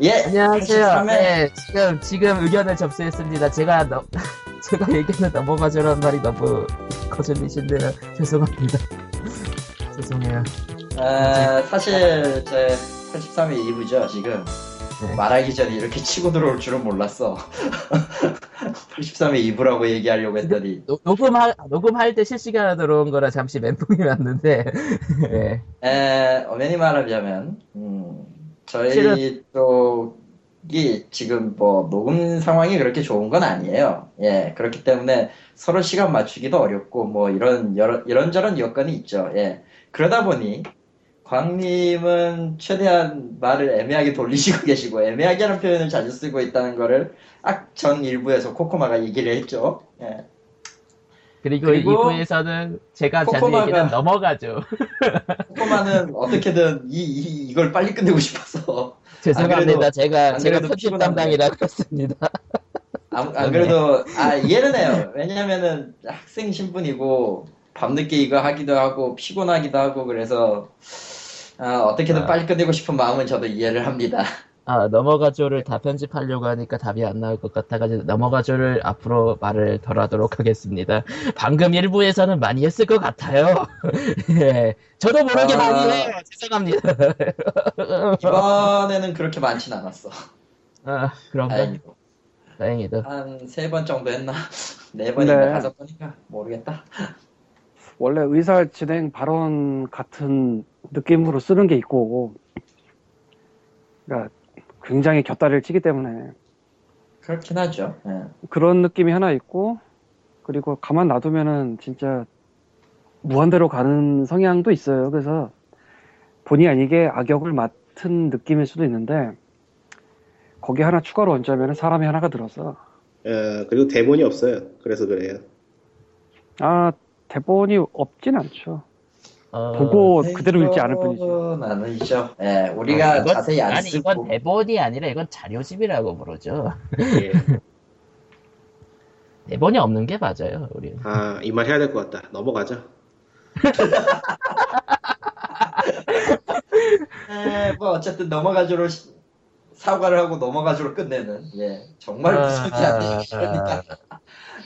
예. 안녕하세요. 83회. 네, 지금 지금 의견을 접수했습니다. 제가 너, 제가 얘기는 넘어가죠라는 말이 너무 거슬리신데요. 죄송합니다. 죄송해요. 아, 사실 제 83회 2부죠 지금 네. 말하기 전에 이렇게 치고 들어올 줄은 몰랐어 83회 2부라고 얘기하려고 했더니 노- 녹음할 녹음할 때 실시간으로 들어온 거라 잠시 멘붕이 왔는데 네. 에, 엄연히 말하자면 음, 저희 실은- 쪽이 지금 뭐 녹음 상황이 그렇게 좋은 건 아니에요 예 그렇기 때문에 서로 시간 맞추기도 어렵고 뭐 이런 여러, 이런저런 여건이 있죠 예 그러다 보니 광님은 최대한 말을 애매하게 돌리시고 계시고 애매하게라는 표현을 자주 쓰고 있다는 거를 악전 일부에서 코코마가 얘기를 했죠. 예. 그리고, 그리고 2부에서는 제가 자주 코코마가- 얘기는 넘어가죠. 코코마는 어떻게든 이, 이, 이걸 빨리 끝내고 싶어서 죄송합니다. 안 제가 안 제가 편집. 담당이라 그렇습니다. 안, 안 그래도 아 이해는 해요. 왜냐면은 학생 신분이고 밤늦게 이거 하기도 하고 피곤하기도 하고 그래서 아, 어떻게든 아. 빨리 끝내고 싶은 마음은 저도 이해를 합니다. 아, 넘어가죠를 다 편집하려고 하니까 답이 안 나올 것 같아가지고 넘어가죠를 앞으로 말을 덜 하도록 하겠습니다. 방금 일부에서는 많이 했을 것 같아요. 예. 저도 모르게 아. 많이 해요. 죄송합니다. 이번에는 그렇게 많진 않았어. 아, 그런가? 다행히도 다행이다. 한세 번 정도 했나? 네 번인가 네. 다섯 번인가 모르겠다. 원래 의사 진행 발언 같은 느낌으로 쓰는 게 있고, 그러니까 굉장히 곁다리를 치기 때문에 그렇긴 하죠. 예. 그런 느낌이 하나 있고, 그리고 가만 놔두면은 진짜 무한대로 가는 성향도 있어요. 그래서 본의 아니게 악역을 맡은 느낌일 수도 있는데, 거기 하나 추가로 얹자면 사람이 하나가 들어서, 어, 그리고 대본이 없어요. 그래서 그래요. 아, 대본이 없진 않죠. 어, 보고 그대로 읽지 않을 뿐이지. 그건 아니죠. 예, 우리가 어, 이건- 자세히 안 아니, 쓰고 이건 대본이 아니라 이건 자료집이라고 부르죠. 예. 대본이 없는 게 맞아요, 우리는. 아, 이 말 해야 될 것 같다. 넘어가죠. 예, 뭐 어쨌든 넘어가주로 시- 사과를 하고 넘어가주로 끝내는 예 정말 아, 무슨 일이야 아, 그러니까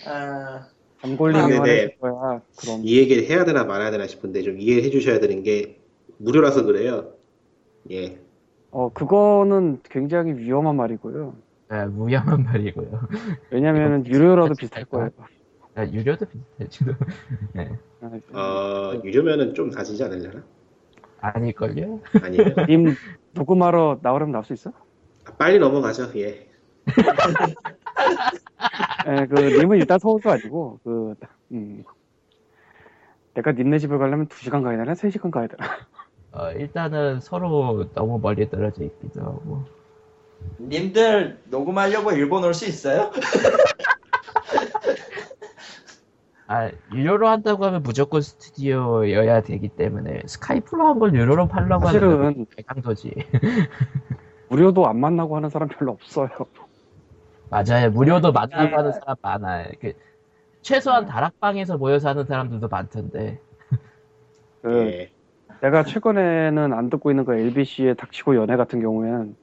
아, 단골님이 아, 말해줄 네네. 거야. 그럼. 이 얘기를 해야 되나 말아야 되나 싶은데 좀 이해해 주셔야 되는 게 무료라서 그래요. 예. 어, 그거는 굉장히 위험한 말이고요. 아, 무양한 말이고요. 왜냐면은 유료라도 비슷할 거예요. 아, 유료도 비슷해지도. 네. 어, 유료면은 좀 낮이지 않으려나? 아닐걸요? 아니에요. 님 녹음하러 나오려면 나올 수 있어? 아, 빨리 넘어가죠. 예. 예, 그 님은 일단 서울도 아니고 그 음. 내가 님네 집을 가려면 2시간 가야 되나? 3시간 가야 되나? 어, 일단은 서로 너무 멀리 떨어져 있기도 하고. 님들 녹음하려고 일본 올 수 있어요? 아, 유료로 한다고 하면 무조건 스튜디오여야 되기 때문에 스카이프로 한 걸 유료로 팔려고 하는 건 사실은 강도지. 무료도 안 만나고 하는 사람 별로 없어요. 맞아요. 무료도 만나고 아. 하는 사람 많아요. 그, 최소한 다락방에서 모여서 하는 사람들도 많던데. 그 예. 내가 최근에는 안 듣고 있는 그 LBC의 닥치고 연애 같은 경우에는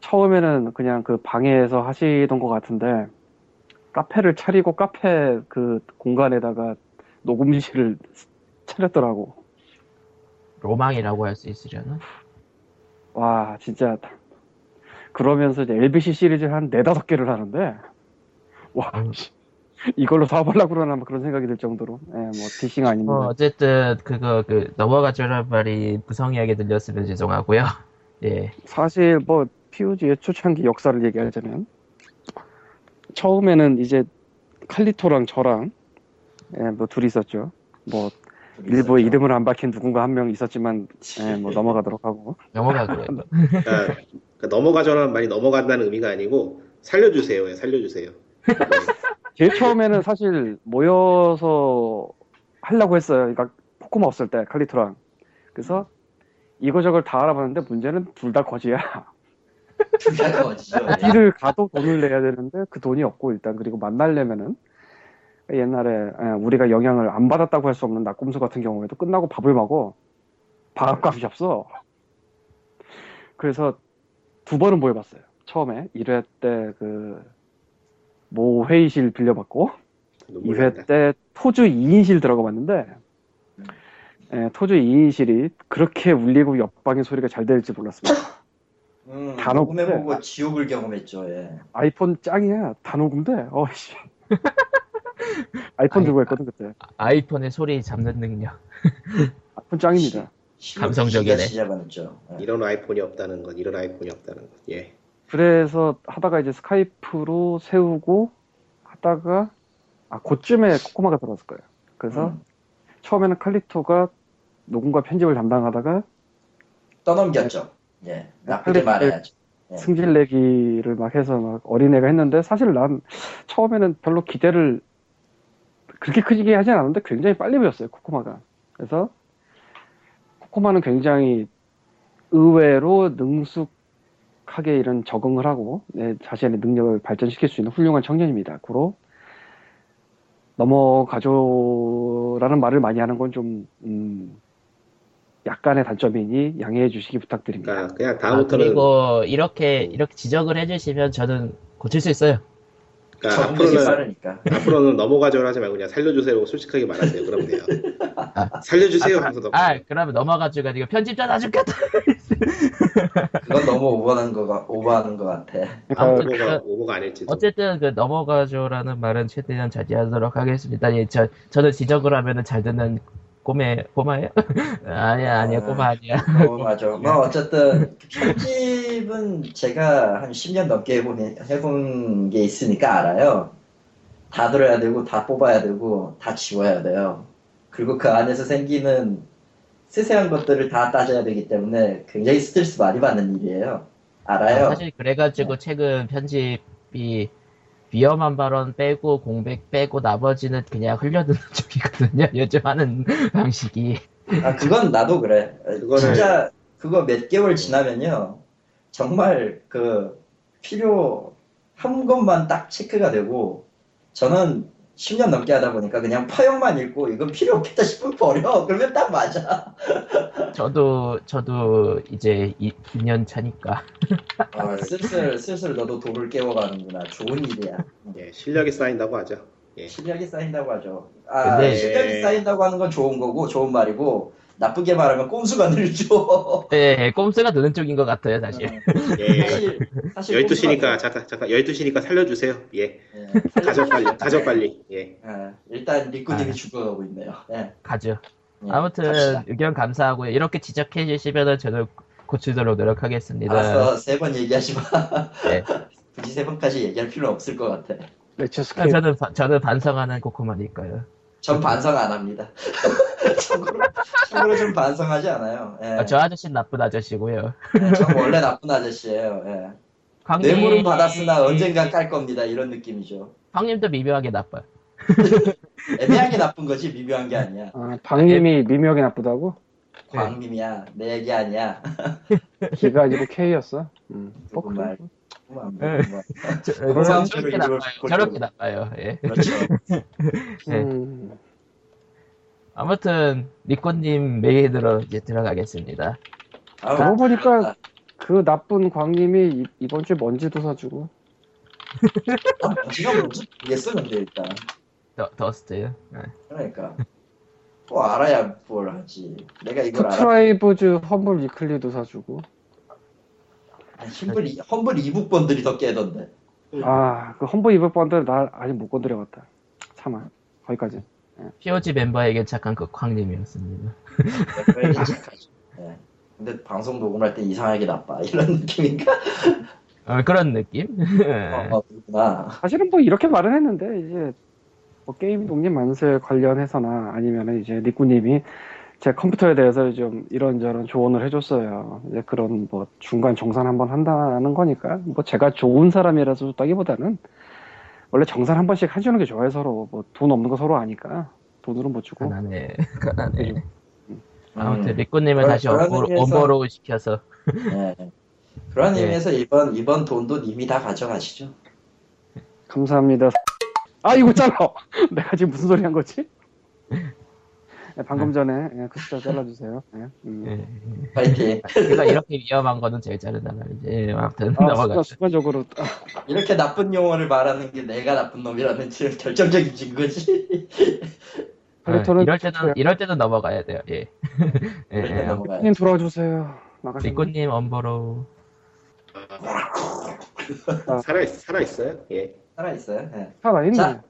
처음에는 그냥 그 방에서 하시던 것 같은데 카페를 차리고 카페 그 공간에다가 녹음실을 차렸더라고. 로망이라고 할 수 있으려나? 와, 진짜. 그러면서 이제 LBC 시리즈를 한 네다섯 개를 하는데, 와, 음. 씨, 이걸로 사업하려고 그러나 뭐 그런 생각이 들 정도로, 예, 뭐, 디싱 아닙니다. 어, 어쨌든, 그거, 그, 넘어가죠란 말이 무성의하게 들렸으면 죄송하고요. 예. 사실 뭐, POG의 초창기 역사를 얘기하자면, 처음에는 이제 칼리토랑 저랑, 예, 뭐, 둘이 있었죠. 뭐, 일부 이름을 안 밝힌 누군가 한 명 있었지만, 예, 뭐, 넘어가도록 하고. 넘어가고요. 그러니까, 넘어가죠라는 말이 넘어간다는 의미가 아니고 살려주세요. 예, 살려주세요. 제일 처음에는 사실 모여서 하려고 했어요. 그러니까 포코마 없을 때 칼리토랑. 그래서 이거저걸 다 알아봤는데 문제는 둘 다 거지야. 둘 다 거지죠. 예. 어디를 가도 돈을 내야 되는데 그 돈이 없고 일단 그리고 만나려면은 옛날에 예, 우리가 영향을 안 받았다고 할 수 없는 낙곰수 같은 경우에도 끝나고 밥을 먹어 밥값이 없어. 그래서 두 번은 모여봤어요. 처음에 1회 때 그 모 회의실 빌려봤고 눈물 2회 난다. 때 토주 2인실 들어가 봤는데 예, 토주 2인실이 그렇게 울리고 옆방의 소리가 잘 될지 몰랐습니다. 음, 다 녹음해보고 녹음돼. 지옥을 경험했죠. 예. 아이폰 짱이야. 다 녹음돼. 어이씨. 아이폰 아이, 들고 했거든 그때. 아이폰의 소리 잡는 능력. 아이폰 짱입니다. 감성적이네. 예. 이런 아이폰이 없다는 건 이런 아이폰이 없다는 건 예. 그래서 하다가 이제 스카이프로 세우고 하다가 아 그쯤에 코코마가 들어왔을 거예요. 그래서 음, 처음에는 칼리토가 녹음과 편집을 담당하다가 떠넘겼죠. 예. 나쁘게 말해야죠. 예. 승질 내기를 막 해서 막 어린애가 했는데 사실 난 처음에는 별로 기대를 그렇게 크게 하진 않았는데 굉장히 빨리 배웠어요 코코마가 그래서 코코마는 굉장히 의외로 능숙하게 이런 적응을 하고 내 자신의 능력을 발전시킬 수 있는 훌륭한 청년입니다 고로 넘어가죠라는 말을 많이 하는 건좀 음, 약간의 단점이니 양해해 주시기 부탁드립니다 그러니까 그냥 아, 다음부터는 그리고 이렇게 이렇게 지적을 해주시면 저는 고칠 수 있어요. 그러니까 앞으로는 빠르니까. 앞으로는 넘어가죠 하지 말고 그냥 살려주세요 솔직하게 말하세요. 그러면 돼요. 살려주세요 하면서 넘어. 아, 그러면 넘어가지고 아니고 편집자 나 죽겠다. 그건 너무 오버하는 거 같- 오버하는 것 같아. 그러니까 아무튼 오버가 오버가 아닐지도. 어쨌든 그 넘어가죠라는 말은 최대한 자제하도록 하겠습니다. 예, 저 저는 지적을 하면은 잘 듣는 꼬매 꼬마예요? 아니야 아니야 꼬마 아니야. 어, 맞아. 뭐 어쨌든 편집은 제가 한 10년 넘게 해본, 해본 게 있으니까 알아요. 다 들어야 되고 다 뽑아야 되고 다 지워야 돼요. 그리고 그 안에서 생기는 세세한 것들을 다 따져야 되기 때문에 굉장히 스트레스 많이 받는 일이에요. 알아요. 사실 그래가지고 최근 편집이 위험한 발언 빼고 공백 빼고 나머지는 그냥 흘려드는 쪽이거든요. 요즘 하는 방식이. 아, 그건 나도 그래. 어, 그거는- 진짜 그거 몇 개월 지나면요. 정말 그 필요 한 것만 딱 체크가 되고 저는 10년 넘게 하다 보니까 그냥 파형만 읽고 이건 필요 없겠다 싶으면 버려. 그러면 딱 맞아. 저도 저도 이제 2, 년 차니까. 아, 슬슬 슬슬 너도 돌을 깨워가는구나. 좋은 일이야. 예, 실력이 쌓인다고 하죠. 예. 실력이 쌓인다고 하죠. 아, 근데- 실력이 쌓인다고 하는 건 좋은 거고 좋은 말이고 나쁘게 말하면 꼼수가 늘죠. 네, 꼼수가 느는 쪽인 것 같아요 사실. 예. 사실 사실 12시니까 꼼수가 잠깐 잠깐 12시니까 살려주세요. 예. 예. 가져 빨리. 가져 빨리. 예. 예, 일단 리꾸님이 아. 죽어가고 있네요. 예. 가죠. 예, 아무튼 갑시다. 의견 감사하고요. 이렇게 지적해 주시면은 저는 고치도록 노력하겠습니다. 알았어, 세 번 얘기하지 마. 네. 굳이 세 번까지 얘기할 필요 없을 것 같아. Let's scale 저는 바- 저는 반성하는 코코마니까요. 전 반성 안 합니다. 참고로, 참고로 좀 반성하지 않아요. 예. 아, 저 아저씨는 나쁜 아저씨고요. 예, 전 원래 나쁜 아저씨예요. 예. 광님, 뇌물은 받았으나 언젠간 깔 겁니다. 이런 느낌이죠. 광님도 미묘하게 나빠요. 애매하게 나쁜 거지 미묘한 게 아니야. 아, 방님이 미묘하게 나쁘다고? 광님이야. 내 얘기 아니야. G가 아니고 K였어. 음. 뭐. 말. 뭐, 예. 뭐, 저, 저, 저렇게 나빠요. 저렇게 또- 나빠요. 예. 그렇죠. 네. 음. 아무튼 리코님 메일으로 이제 들어가겠습니다. 아우, 그러고 보니까 그 나쁜 광님이 이- 이번 주에 먼지도 사주고 아, 먼지가 뭔지 모르겠어 근데 일단. 더, 더스트요. 예. 그러니까. 또 알아야 뭘 하지. 내가 이걸 알아. Two Tribes Humble Weekly도 사주고 아, Humble, e- Humble e-book bundle이 더 깨던데. 아 그 Humble e-book bundle 나 아직 못 건드려봤다 참아 거기까지 POG 멤버에게 착한 그 착하죠. 예. 근데 방송 녹음할 때 이상하게 나빠. 이런 느낌인가? 어, 그런 느낌? 어, 어, 그렇구나. 사실은 뭐 이렇게 말은 했는데 이제 뭐 게임 독립 만세 관련해서나 아니면 이제 리꾸님이 제 컴퓨터에 대해서 좀 이런저런 조언을 해줬어요. 이제 그런 뭐 중간 정산 한번 한다는 거니까 뭐 제가 좋은 사람이라서 줬다기보다는 원래 정산 한 번씩 해주는 게 좋아요 서로 뭐 돈 없는 거 서로 아니까 돈으로 못 주고 가난해. 가난해. 음, 아무튼 리코님을 그런- 다시 엄보로 시켜서 예. 그런 네. 의미에서 이번 이번 돈도 님이 다 가져가시죠. 감사합니다. 아 이거 잘라. 내가 지금 무슨 소리 한 거지? 예, 방금 전에 예, 그 숫자 잘라주세요. 예, 음. 예. 파이팅. 그러니까 이렇게 위험한 거는 제일 자른다 말이지. 예, 아무튼 아. 습관적으로 아, 이렇게 나쁜 용어를 말하는 게 내가 나쁜 놈이라는 결정적인 증거지. 아, 이럴 때는 이럴 때는 넘어가야 돼요. 예. 예, 예. 님 돌아와 주세요. 나가시면 리코님 엄보로 살아 살아 있어요. 예. 살아 있어요. 예. 살아 있네. 자,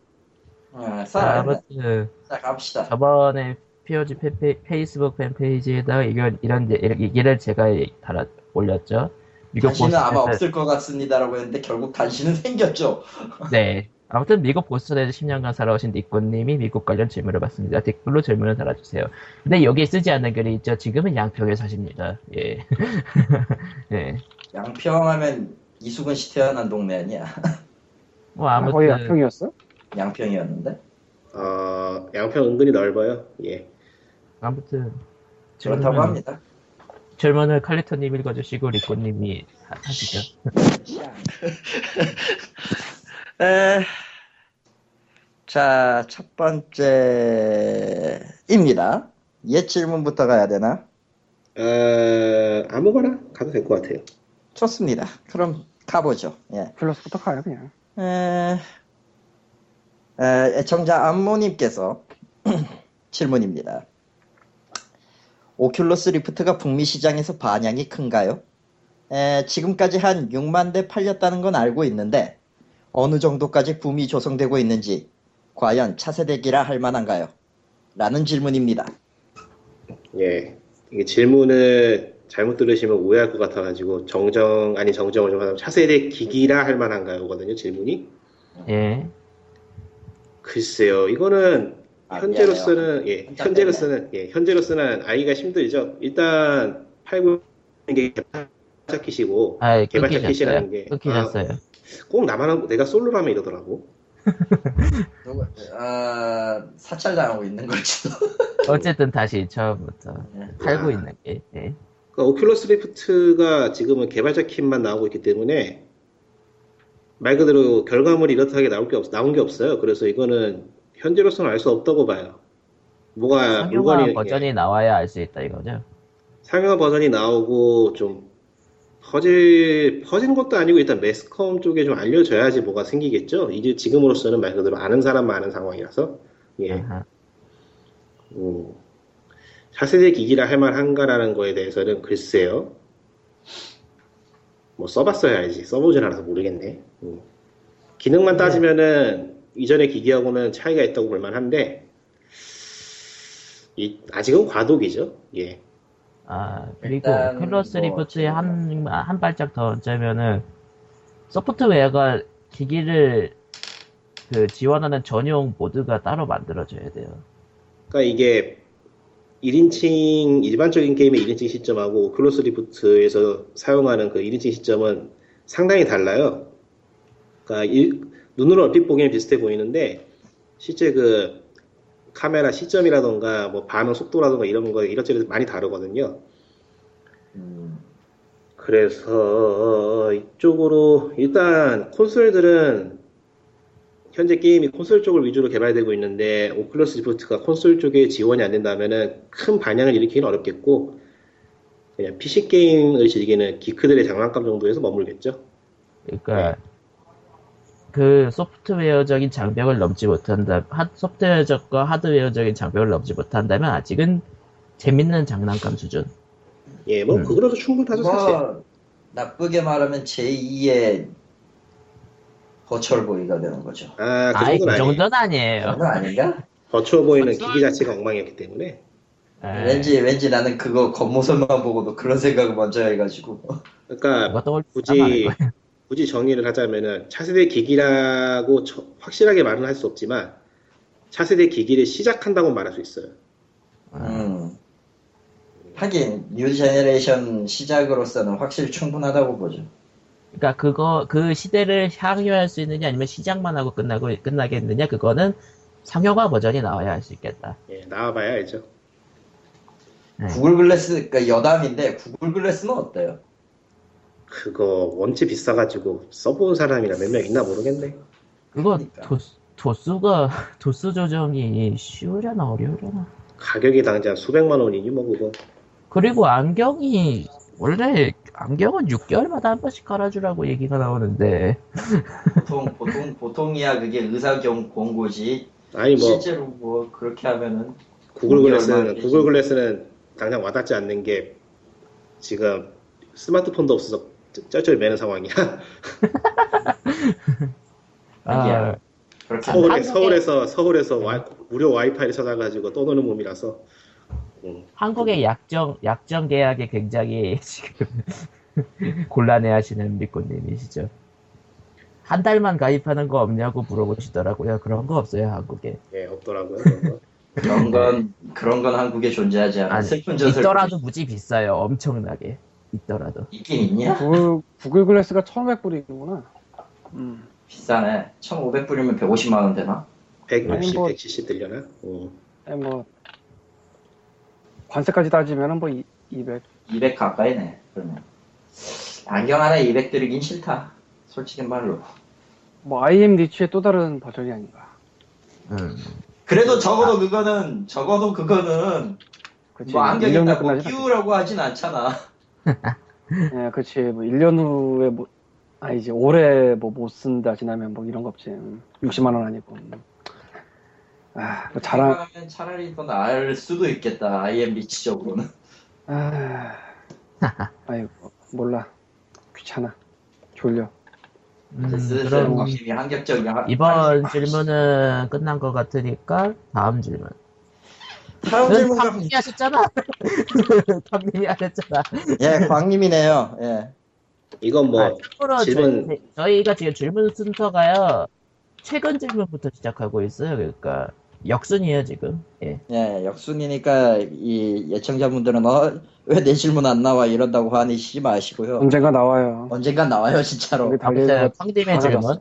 어, 살아있네. 아무튼 자, 갑시다. 저번에 POG 페, 페이스북 팬페이지에다가 이런 이런 이런 얘기를 제가 달아 올렸죠. 미국 당신은 아마 없을 것 같습니다라고 했는데 결국 당신은 생겼죠. 네. 아무튼 미국 보스턴에서 10년간 살아오신 니꼬님이 미국 관련 질문을 받습니다. 댓글로 질문을 달아주세요. 근데 여기에 쓰지 않는 글이 있죠. 지금은 양평에 사십니다. 예. 예. 양평하면 이수근 씨 태어난 동네 아니야. 뭐 아, 거의 아무튼 약평이었어? 양평이었는데. 어, 양평 은근히 넓어요. 예. 아무튼 그렇다고 질문은- 합니다. 질문을 칼리터님 읽어주시고 리꼬님이 하- 하시죠. 에, 자, 첫 번째입니다. 옛 질문부터 가야 되나? 어, 아무거나 가도 될 것 같아요. 좋습니다. 그럼 가보죠. 예. 플러스부터 가요 그냥. 에, 에, 애청자 안모님께서 질문입니다. 오큘러스 리프트가 북미 시장에서 반향이 큰가요? 에, 지금까지 한 6만 대 팔렸다는 건 알고 있는데 어느 정도까지 붐이 조성되고 있는지 과연 차세대기라 할 만한가요? 라는 질문입니다. 예. 이게 질문을 잘못 들으시면 오해할 것 같아가지고 정정 아니 정정을 좀 하자면 차세대 기기라 할 만한가요거든요 질문이. 예. 글쎄요. 이거는 아, 현재로서는 예 현재로서는 예 현재로서는 알기가 힘들죠. 일단 팔고 있는 게 개발자 킷이고 아, 개발자 끊기셨어요. 킷이라는 게 끊기셨어요. 꼭 나만 하고 내가 솔로라면 이러더라고. 누구, 아, 사찰당하고 있는 걸지도. 어쨌든 다시 처음부터 예. 팔고 아. 있는 게. 예. 그러니까 Oculus Rift가 지금은 개발자 kit만 나오고 있기 때문에 말 그대로 결과물이 이렇다하게 나올 게 없, 나온 게 없어요. 그래서 이거는 현재로서는 알 수 없다고 봐요. 뭐가 상용화 버전이 나와야 알 수 있다 이거죠. 상용화 버전이 나오고 좀 퍼질 퍼지는 것도 아니고 일단 매스컴 쪽에 좀 알려져야지 뭐가 생기겠죠. 이제 지금으로서는 말 그대로 아는 사람만 아는 상황이라서 예. 아하. 음, 차세대 기기라 할 만한가라는 거에 대해서는 글쎄요. 뭐 써봤어야 알지. 써보진 않아서 모르겠네. 음. 기능만 따지면은 이전의 기기하고는 차이가 있다고 볼 만한데 이, 아직은 과도기죠. 예. 아 그리고 Oculus 뭐 Rift에 한, 한 발짝 더 얹자면은 소프트웨어가 기기를 그 지원하는 전용 모드가 따로 만들어져야 돼요. 그러니까 이게 1인칭 일반적인 게임의 1인칭 시점하고 클로스 리프트에서 사용하는 그 1인칭 시점은 상당히 달라요. 그러니까 일- 눈으로 얼핏 보기엔 비슷해 보이는데 실제 그 카메라 시점이라던가 뭐 반응 속도라던가 이런 거 이것저것 많이 다르거든요. 음, 그래서 이쪽으로 일단 콘솔들은 현재 게임이 콘솔 쪽을 위주로 개발되고 있는데 오클러스 리프트가 콘솔 쪽에 지원이 안 된다면은 큰 반향을 일으키기는 어렵겠고 그냥 PC 게임을 즐기는 기크들의 장난감 정도에서 머물겠죠. 그러니까 네. 그 소프트웨어적인 장벽을 넘지 못한다. 하, 소프트웨어적과 하드웨어적인 장벽을 넘지 못한다면 아직은 재밌는 장난감 수준. 예, 뭐 음. 그거라도 충분하죠 사실. 뭐, 나쁘게 말하면 제2의 버추얼보이가 되는 거죠. 아, 그 아이 그 정도는 아니에요. 정도는 아니에요. 그건 아닌가? 버추어 보이는 기기 자체가 엉망이었기 때문에. 에, 왠지, 왠지 나는 그거 겉모습만 보고도 그런 생각을 먼저 해가지고. 그러니까 굳이 굳이 정리를 하자면은 차세대 기기라고 처- 확실하게 말은 할 수 없지만 차세대 기기를 시작한다고 말할 수 있어요. 음. 하긴, new generation 시작으로서는 확실히 충분하다고 보죠. 그러니까 그거 그 시대를 향유할 수 있느냐 아니면 시작만 하고 끝나고 끝나겠느냐 그거는 상용화 버전이 나와야 할 수 있겠다. 예, 나와봐야 알죠. 네. Google Glass, 그러니까 여담인데, Google Glass는 어때요? 그거 원체 비싸가지고 써본 사람이라 몇 명 있나 모르겠네. 그거 그러니까. 도, 도수가 도수 조정이 쉬우려나 어려우려나. 가격이 당장 수백만 원이니 뭐 그거. 그리고 안경이 원래 안경은 6개월마다 한 번씩 깔아주라고 얘기가 나오는데 보통 보통 보통이야 그게 의사경 광고지. 아니 뭐 실제로 뭐 그렇게 하면은 구글 글래스는? 구글 글래스는 당장 와닿지 않는 게 지금 스마트폰도 없어서 쩔쩔 매는 상황이야. 아, 서울에 서울에서 서울에서 와- 무료 와이파이를 찾아가지고 떠노는 몸이라서. 음. 한국의 약정 약정 계약에 굉장히 지금 곤란해하시는 미꾸님이시죠. 한 달만 가입하는 거 없냐고 물어보시더라고요. 그런 거 없어요 한국에. 예 없더라고요. 그런 건 그런 건 한국에 존재하지 않아. 슬픈 저 있더라도 무지 비싸요. 엄청나게 있더라도. 있긴 있냐? 구글, 구글 글래스가 1,500불이구나. 음. 비싸네. 1,500불이면 150만 원 되나? 160, 아니, 뭐- 170 들려나? 음. 아니, 뭐 관세까지 따지면은 뭐 이- 200. 200 가까이네. 그러면 안경 하나에 200 들이긴 싫다. 솔직히 말로. 뭐 IM 리치의 또 다른 버전이 아닌가. 음. 그래도 적어도 그거는 적어도 그거는 그치. 뭐 안경 1년 후에 있다고 끝나지 않- 끼우라고 하진 않잖아. 예, 그치. 뭐 1년 후에 뭐, 아, 이제 올해 뭐 못 쓴다 지나면 뭐 이런 거 없지. 음. 60만 원 아니고. 음. 아, 뭐 자랑, 하면 차라리 더 나을 수도 있겠다. IM 리치적으로는. 아, 아이고, 몰라. 귀찮아. 졸려. 음, 슬슬 그럼 이번 질문은 끝난 것 같으니까 다음 질문. 다음 응, 질문 탕님이 하셨잖아. 탕님이 하셨잖아. 예, 광님이네요. 예. 이건 뭐 아, 참고로 질문- 저희, 저희가 지금 질문 순서가요. 최근 질문부터 시작하고 있어요. 그러니까 역순이에요 지금. 예. 예, 역순이니까 이 예청자분들은 어, 왜 내 질문 안 나와 이런다고 화내시지 마시고요. 언젠가 나와요. 언젠간 나와요, 진짜로. 여기 달려 아무튼 황님의 질문.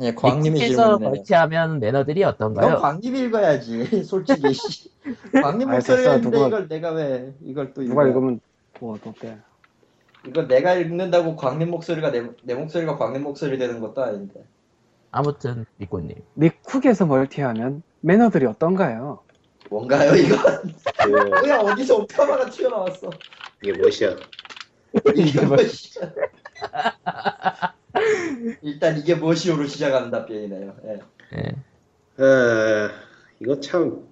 예, 광님의 닉에서 질문이네요. 멀티하면 매너들이 이건 어떤가요? 광님이 읽어야지, 솔직히. 씨. 광님 있는데 누가- 이걸 내가 왜 이걸 또 누가? 읽으면 뭐 어때? 이거 내가 읽는다고 광님 목소리가 내, 내 목소리가 광님 목소리 되는 것도 아닌데. 아무튼 미꼬님. 닉쿡에서 멀티하면 매너들이 어떤가요? 뭔가요, 이거? 그, 뭐야, 어디서 오타마가 튀어나왔어. 이게 무엇이야? 이게 뭐시야. 일단 이게 무엇이오로 시작하는 답변이네요. 예. 예. 아, 이거 참,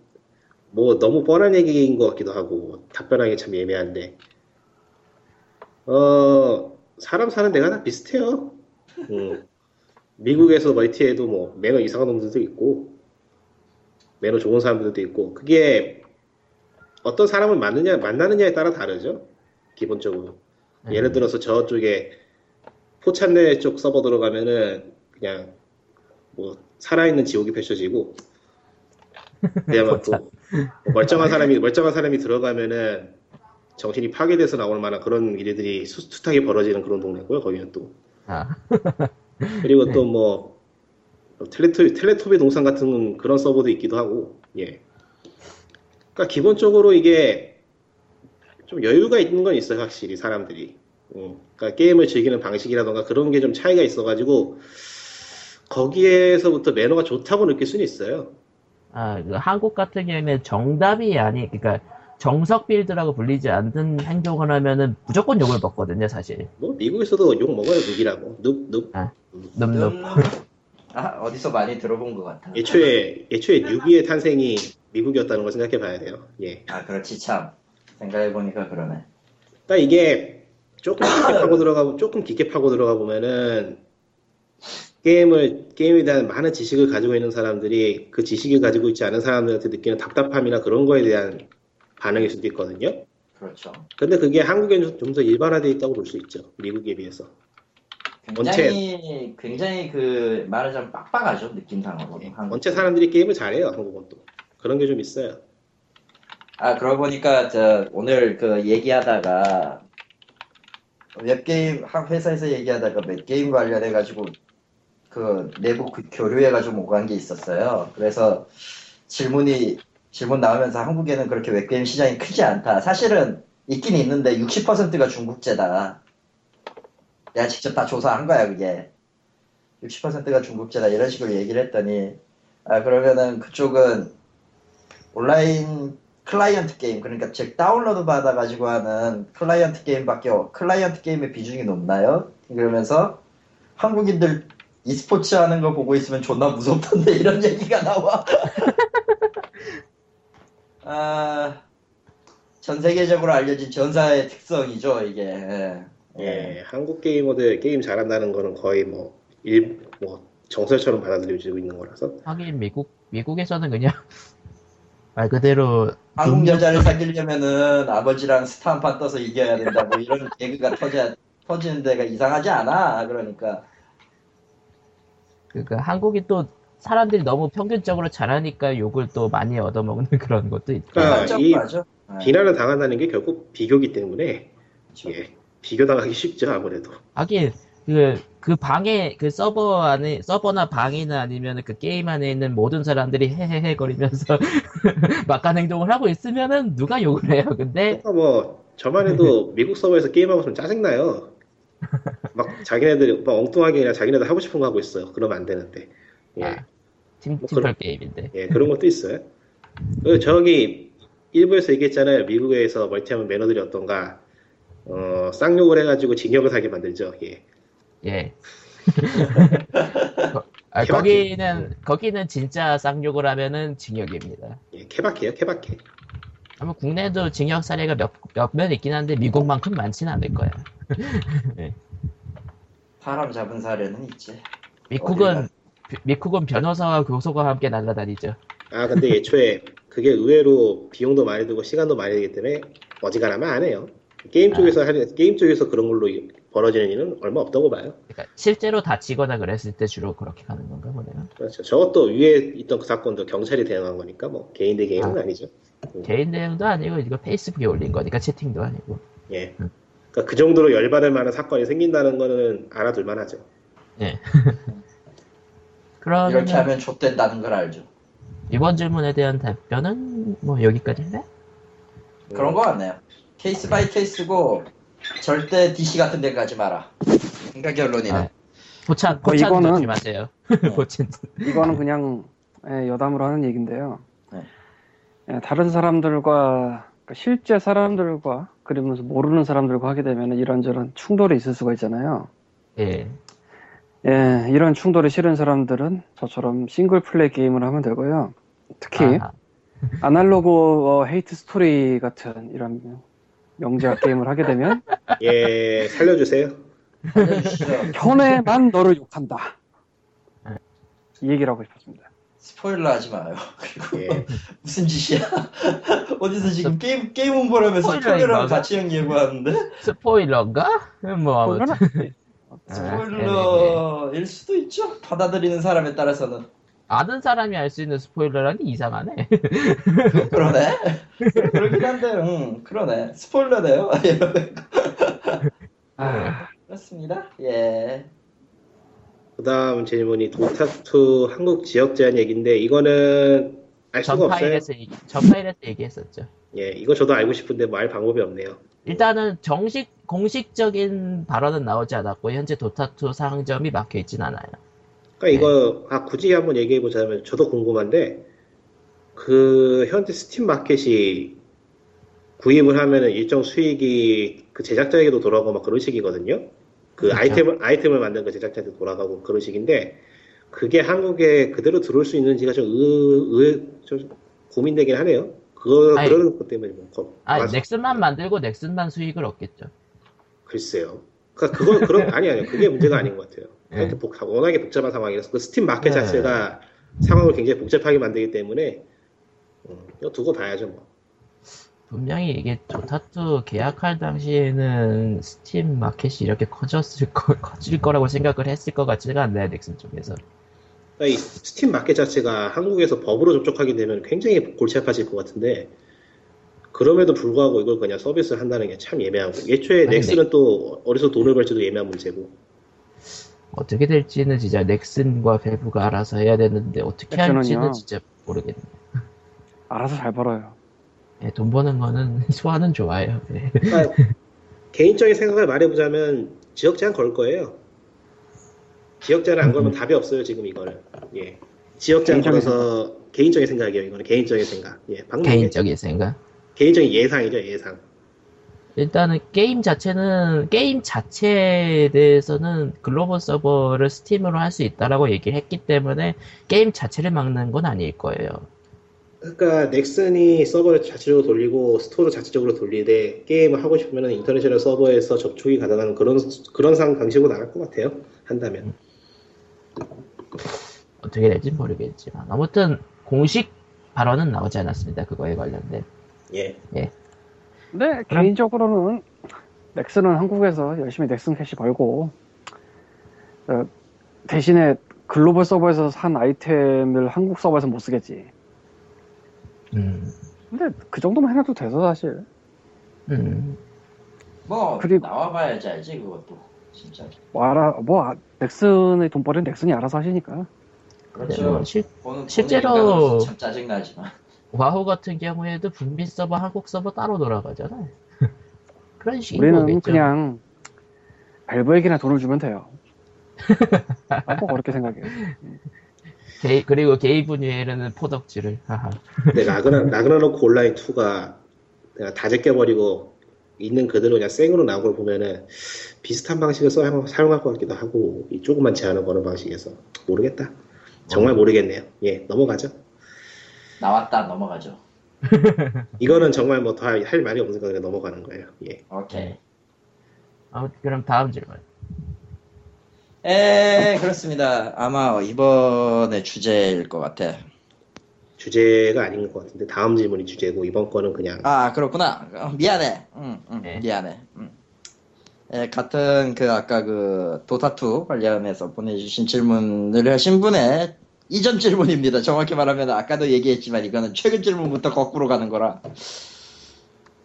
뭐, 너무 뻔한 얘기인 것 같기도 하고, 답변하기 참 애매한데. 어, 사람 사는 데가 다 비슷해요. 음. 미국에서 멀티해도 뭐, 매너 이상한 놈들도 있고, 매너 좋은 사람들도 있고, 그게 어떤 사람을 만느냐, 만나느냐에 따라 다르죠. 기본적으로. 예를 들어서 저쪽에 포찬네 쪽 서버 들어가면은 그냥 뭐 살아있는 지옥이 펼쳐지고 그야말로 또 멀쩡한 사람이 멀쩡한 사람이 들어가면은 정신이 파괴돼서 나올 만한 그런 일들이 수- 숱하게 벌어지는 그런 동네고요. 거기는 또 아, 그리고 또뭐 텔레토 텔레토비 동산 같은 그런 서버도 있기도 하고 예. 그러니까 기본적으로 이게 좀 여유가 있는 건 있어요, 확실히 사람들이. 음, 그러니까 게임을 즐기는 방식이라던가 그런 게 좀 차이가 있어가지고 거기에서부터 매너가 좋다고 느낄 수는 있어요. 아, 그 한국 같은 경우에는 정답이 아니, 그러니까 정석 빌드라고 불리지 않는 행동을 하면은 무조건 욕을 먹거든요, 사실. 뭐 미국에서도 욕 먹어요, 늑이라고. 늑, 늑. 아. 놈놈. 아, 어디서 많이 들어본 것 같아. 애초에 애초에 뉴비의 탄생이 미국이었다는 걸 생각해 봐야 돼요. 예. 아, 그렇지, 참. 생각해 보니까 그러네. 그러니까 이게 조금 깊게 파고 들어가 조금 깊게 파고 들어가 보면은 게임을 게임에 대한 많은 지식을 가지고 있는 사람들이 그 지식을 가지고 있지 않은 사람들한테 느끼는 답답함이나 그런 거에 대한 반응일 수도 있거든요. 그렇죠. 근데 그게 한국에는 좀 더 일반화되어 있다고 볼 수 있죠. 미국에 비해서. 굉장히, 굉장히 그, 말하자면 빡빡하죠, 느낌상으로. 한국. 전체 사람들이 게임을 잘해요. 한국은 또 그런 게 좀 있어요. 아, 그러고 보니까, 저, 오늘 그 얘기하다가, 웹게임, 한 회사에서 얘기하다가 웹게임 관련해가지고, 그, 내부 그 교류해가지고 오간 게 있었어요. 그래서 질문이, 질문 나오면서 한국에는 그렇게 웹게임 시장이 크지 않다. 사실은 있긴 있는데 60%가 중국제다. 내가 직접 다 조사한 거야, 그게. 60%가 중국제다. 이런 식으로 얘기를 했더니, 아, 그러면은 그쪽은 온라인 클라이언트 게임 그러니까 즉 다운로드 받아가지고 하는 클라이언트 게임밖에 없- 클라이언트 게임의 비중이 높나요? 그러면서 한국인들 e스포츠 하는 거 보고 있으면 존나 무섭던데 이런 얘기가 나와. 아, 전 세계적으로 알려진 전사의 특성이죠 이게. 예. 예, 한국 게이머들 게임 잘한다는 거는 거의 뭐, 일, 뭐, 정설처럼 받아들여지고 있는 거라서. 하긴 미국 미국에서는 그냥 말 그대로 한국 능력- 여자를 사귀려면은 아버지랑 스타 한 판 떠서 이겨야 된다 뭐 이런 개그가 터져 터지는 데가 이상하지 않아 그러니까 그러니까 한국이 또 사람들이 너무 평균적으로 잘하니까 욕을 또 많이 얻어먹는 그런 것도 있고. 그러니까 한정 이 맞아 예. 비난을 당한다는 게 결국 비교기 때문에, 그쵸. 예, 비교당하기 쉽죠, 아무래도. 하긴 그, 그 방에 그 서버 안에 서버나 방이나 아니면 그 게임 안에 있는 모든 사람들이 헤헤헤 거리면서 막간 행동을 하고 있으면은 누가 욕을 해요. 근데 그러니까 뭐, 저만 해도 미국 서버에서 게임하고 있으면 짜증나요. 막 자기네들 막 엉뚱하게 그냥 자기네들 하고 싶은 거 하고 있어요. 그러면 안 되는데. 예. 아, 팀 뭐 팀플 게임인데. 예, 그런 것도 있어요. 그 저기 일부에서 얘기했잖아요. 미국에서 멀티하면 매너들이 어떤가. 어, 쌍욕을 해가지고 징역을 살게 만들죠. 예. 예. 거- 아. 거기는 거기는 진짜 쌍욕을 하면은 징역입니다. 예, 케바케요, 케바케. 아마 국내도 징역 사례가 몇 몇몇 있긴 한데 미국만큼 많지는 않을 거야. 사람 잡은 사례는 있지 미국은 비- 미국은 변호사와 교소가 함께 날아다니죠. 아, 근데 애초에 그게 의외로 비용도 많이 들고 시간도 많이 들기 때문에 어지간하면 안 해요. 게임 쪽에서 하는, 게임 쪽에서 그런 걸로 이- 벌어지는 일은 얼마 없다고 봐요. 그러니까 실제로 다치거나 그랬을 때 주로 그렇게 가는 건가 보네요. 그렇죠. 저것도 위에 있던 그 사건도 경찰이 대응한 거니까 뭐 개인 대 개인은 아. 아니죠. 개인 대응도 아니고 이거 페이스북에 올린 거니까 채팅도 아니고. 예. 그러니까 그 정도로 열받을 만한 사건이 생긴다는 거는 알아둘 만 하죠. 그러면 이렇게 하면 좆된다는 걸 알죠 이번 질문에 대한 답변은 뭐 여기까지인데? 그런 거 같네요 case by case고 절대 DC 같은 데 가지 마라 그러니까 결론이네 아, 보찬 어, 보찬 이거는- 조심하세요. 보찬 이거는 그냥 예, 여담으로 하는 얘기인데요. 네. 예, 다른 사람들과 그러니까 실제 사람들과 그러면서 모르는 사람들과 하게 되면 이런저런 충돌이 있을 수가 있잖아요. 예. 예, 이런 충돌이 싫은 사람들은 저처럼 싱글 플레이 게임을 하면 되고요. 특히 아, Analogue 어, Hate Story 같은 이런 명작 게임을 하게 되면 예, 살려주세요. 현애만 너를 욕한다. 이 얘기를 하고 싶었습니다. 스포일러 하지 마요 그리고 예. 무슨 짓이야 어디서 지금 게임 게임 홍보를 하면서 스포일러인 스포일러랑? 같이 형 예고하는데 스포일러인가? 뭐 아무튼 그거는 아, 스포일러일 수도 있죠 받아들이는 사람에 따라서는 아는 사람이 알 수 있는 스포일러라니 이상하네. 그러네. 그러긴 한데, 응, 그러네. 스포일러네요. 아, 그렇습니다. 예. 그 다음 질문이 도타2 한국 지역 제한 얘기인데, 이거는 알 수가 없어요. 전파일에서 얘기, 전 파일에서 얘기했었죠. 예, 이거 저도 알고 싶은데 뭐알 방법이 없네요. 일단은 정식 공식적인 발언은 나오지 않았고 현재 도타2 상점이 막혀 있진 않아요. 그러니까 이거 아, 굳이 한번 얘기해 보자면 저도 궁금한데 그 현재 스팀 마켓이 구입을 하면은 일정 수익이 그 제작자에게도 돌아가고 막 그런 식이거든요. 그 그렇죠. 아이템을 아이템을 만든 그 제작자한테 돌아가고 그런 식인데 그게 한국에 그대로 들어올 수 있는지가 좀, 의, 의, 좀 고민되긴 하네요. 그거 아니, 그러는 것 때문에 뭐 거- 아 맞- 넥슨만 만들고 넥슨만 수익을 얻겠죠. 글쎄요. 그러니까 그건 그런 아니 아니요. 그게 문제가 아닌 것 같아요. 네. 복, 워낙에 복잡한 상황이라서 그 Steam market 네. 자체가 상황을 굉장히 복잡하게 만들기 때문에 음, 이거 두고 봐야죠 뭐. 분명히 이게 Dota2 계약할 당시에는 Steam market이 이렇게 커졌을 거, 커질 거라고 생각을 했을 것 같지가 않나요, 넥슨 쪽에서. 그러니까 이 Steam market 자체가 한국에서 법으로 저촉하게 되면 굉장히 골치 아파질 것 같은데 그럼에도 불구하고 이걸 그냥 서비스를 한다는 게 참 애매하고 애초에 아니, 넥슨은 또 어디서 돈을 벌지도 애매한 문제고 어떻게 될지는 진짜 넥슨과 밸브가 알아서 해야 되는데 어떻게. 할지는 진짜 모르겠네. 알아서 잘 벌어요. 예, 돈 버는 거는 소화는 좋아요. 예. 그러니까 개인적인 생각을 말해보자면 지역 제한 걸 거예요. 지역 제한 안 걸면 답이 없어요 지금 이거는. 예. 지역장 개인적인 걸어서 개인적인 생각이에요. 이거는 개인적인 생각. 예, 방금 개인적인 생각. 얘기했- 개인적인 예상이죠, 예상. 일단은 게임 자체는 게임 자체에 대해서는 글로벌 서버를 Steam으로 할 수 있다라고 얘기를 했기 때문에 게임 자체를 막는 건 아닐 거예요. 그러니까 넥슨이 서버를 자체적으로 돌리고 store를 자체적으로 돌리되 게임을 하고 싶으면 international 서버에서 접속이 가능한 그런 그런 상 방식으로 나갈 것 같아요. 한다면. 어떻게 될지 모르겠지만 아무튼 공식 발언은 나오지 않았습니다. 그거에 관련된. 예. 근 데 개인적으로는 넥슨은 한국에서 열심히 넥슨 캐시 벌고 어, 대신에 글로벌 서버에서 산 아이템을 한국 서버에서 못 쓰겠지. 음, 근데 그 정도만 해놔도 돼서 사실. 음, 뭐 그리고- 나와봐야지 알지 그것도 진짜. 뭐 알아 뭐 아, 넥슨의 돈벌이는 넥슨이 알아서 하시니까. 그렇죠. 네, 뭐 실, 보는 실제로- 참 짜증 나지만. 와우 같은 경우에도 북미 서버, 한국 서버 따로 돌아가잖아요. 그런 식인 우리는 거겠죠. 그냥 밸브에게나 돈을 주면 돼요. 나뭐 그렇게 생각해요. 게, 그리고 게이브 뉴엘은 포덕지를. 근데 라그나 라그나로크 온라인 2가 그냥 다 제껴버리고 있는 그대로 그냥 생으로 나온 걸 보면은 비슷한 방식을 사용, 사용할 것 같기도 하고 이 조그만 제한을 거는 방식에서 모르겠다. 정말 모르겠네요. 예, 넘어가죠. 나왔다 넘어가죠. 이거는 정말 뭐 더 할 말이 없으니까 그냥 넘어가는 거예요. 예. 오케이. 아, 그럼 다음 질문. 에 그렇습니다. 아마 이번의 주제일 것 같아. 주제가 아닌 것 같은데 다음 질문이 주제고 이번 거는 그냥 아 그렇구나. 어, 미안해. 응, 응, 네. 미안해. 응. 에, 같은 그 아까 그 도타2 관련해서 보내주신 질문을 하신 분의 이전 질문입니다. 정확히 말하면 아까도 얘기했지만 이거는 최근 질문부터 거꾸로 가는 거라.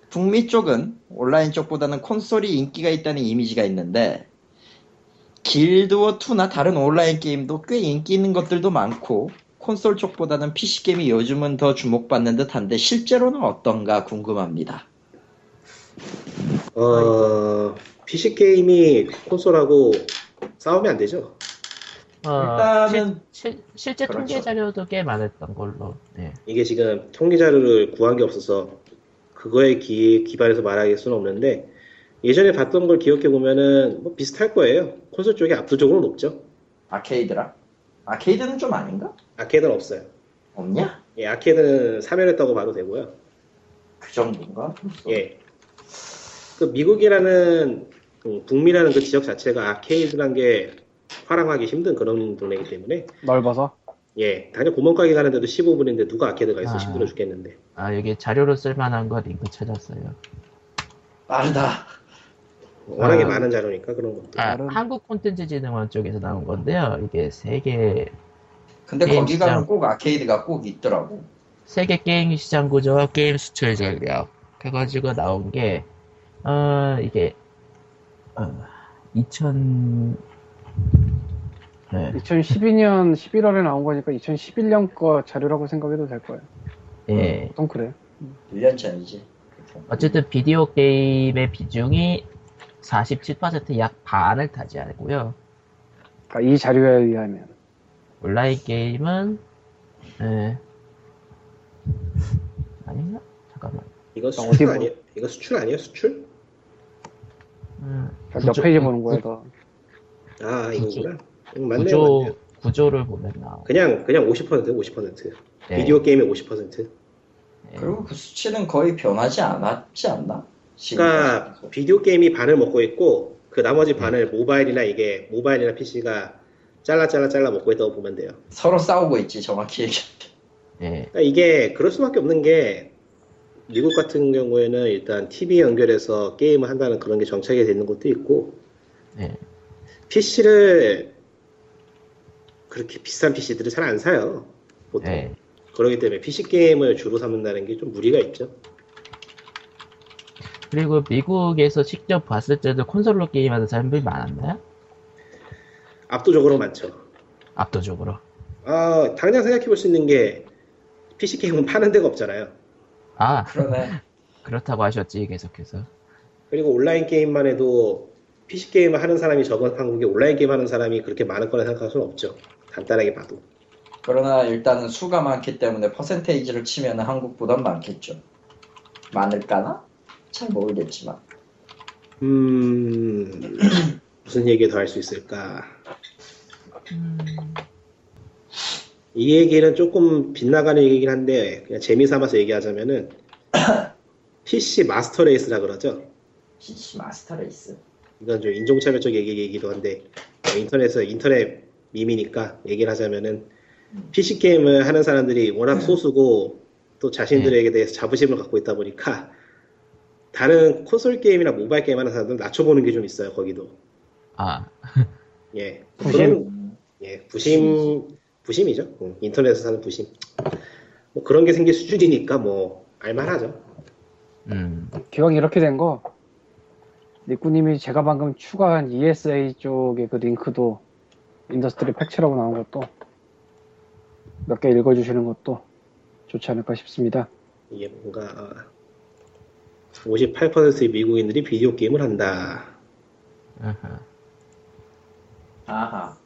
북미 쪽은 온라인 쪽보다는 콘솔이 인기가 있다는 이미지가 있는데 길드워2나 다른 온라인 게임도 꽤 인기 있는 것들도 많고 콘솔 쪽보다는 PC 게임이 요즘은 더 주목받는 듯한데 실제로는 어떤가 궁금합니다. 어 PC 게임이 콘솔하고 싸우면 안 되죠. 어, 일단은 실, 실, 실제 그렇죠. 통계 자료도 꽤 많았던 걸로. 네. 이게 지금 통계 자료를 구한 게 없어서 그거에 기, 기반해서 말할 수는 없는데 예전에 봤던 걸 기억해 보면은 뭐 비슷할 거예요. 콘솔 쪽이 압도적으로 높죠. 아케이드라? 아케이드는 좀 아닌가? 아케이드는 없어요. 없냐? 예, 아케이드는 사멸했다고 봐도 되고요. 그 정도인가? 예. 그 미국이라는 음, 북미라는 그 지역 자체가 아케이드란 게 활용하기 힘든 그런 동네이기 때문에 넓어서. 예, 당연히 구멍가게 가는데도 15분인데 누가 아케이드가 있어 아. 힘들어 죽겠는데. 아, 여기 자료로 쓸만한 거 링크 찾았어요. 빠르다. 워낙에 아. 많은 자료니까 그런 것도. 아, 다른- 한국 콘텐츠 진흥원 쪽에서 나온 건데요. 이게 세계 근데 거기 가면 시장. 꼭 아케이드가 꼭 있더라고. 세계 게임 시장 구조와 게임 수출 전략 해가지고 나온 게 어, 이게 어, 2000 네, 2012년 11월에 나온 거니까 2011년 거 자료라고 생각해도 될 거예요. 예. 보통 그래요. 1년 전이지. 어쨌든 비디오 게임의 비중이 47%약 반을 차지하고요. 그러니까 이 자료에 의하면. 온라인 게임은 예. 아닌가? 잠깐만. 이거 어디 수출 뭐- 아니에요? 이거 수출 아니에요? 수출? 음, 몇 페이지 보는 거예요, 더. 아. 이거구나. 음, 맞네요, 구조 맞네요. 구조를 보면 나오. 그냥 그냥 50% 50%. 네. 비디오 게임의 50%. 예. 그리고 그 수치는 거의 변하지 않았지 않나? 그러니까 비디오 게임이 반을 먹고 있고 그 나머지 반을 모바일이나 이게 모바일이나 PC가 잘라 잘라 잘라 먹고 있다고 보면 돼요. 서로 싸우고 있지 정확히 얘기하면. 예. 그러니까 이게 그럴 수밖에 없는 게 미국 같은 경우에는 일단 TV 연결해서 게임을 한다는 그런 게 정착이 되는 것도 있고 예. PC를 그렇게 비싼 PC들을 잘 안 사요. 보통. 예. 그렇기 때문에 PC 게임을 주로 삼는다는 게 좀 무리가 있죠. 그리고 미국에서 직접 봤을 때도 콘솔로 게임하는 사람들이 많았나요? 압도적으로 많죠. 압도적으로. 아, 당장 생각해 볼 수 있는 게 PC 게임은 파는 데가 없잖아요. 아, 그러네. 그렇다고 하셨지, 계속해서. 그리고 온라인 게임만 해도 PC 게임을 하는 사람이 적은 한국에 온라인 게임 하는 사람이 그렇게 많을 거라 생각할 수는 없죠. 간단하게 봐도. 그러나 일단은 수가 많기 때문에 퍼센테이지를 치면 한국보단 많겠죠. 많을까나? 잘 모르겠지만. 음, 무슨 얘기 더 할 수 있을까? 이 얘기는 조금 빗나가는 얘기긴 한데, 그냥 재미 삼아서 얘기하자면은, PC 마스터 레이스라 그러죠? PC Master Race. 이건 좀 인종차별적 얘기이기도 한데, 뭐 인터넷에서 인터넷 밈이니까 얘기를 하자면은, PC 게임을 하는 사람들이 워낙 소수고, 또 자신들에게 대해서 자부심을 갖고 있다 보니까, 다른 콘솔 게임이나 모바일 게임 하는 사람들 낮춰보는 게 좀 있어요, 거기도. 아, 예. 부심? 그런, 음, 예, 부심, 부심이죠. 응, 인터넷에서 사는 부심. 뭐 그런 게 생길 수준이니까 뭐, 알만하죠. 음, 기왕 이렇게 된 거, 니꾸님이 제가 방금 추가한 ESA 쪽의 그 링크도 industry facts라고 나온 것도 몇 개 읽어주시는 것도 좋지 않을까 싶습니다. 이게 뭔가, 58%의 미국인들이 비디오 게임을 한다. 아하. 아하.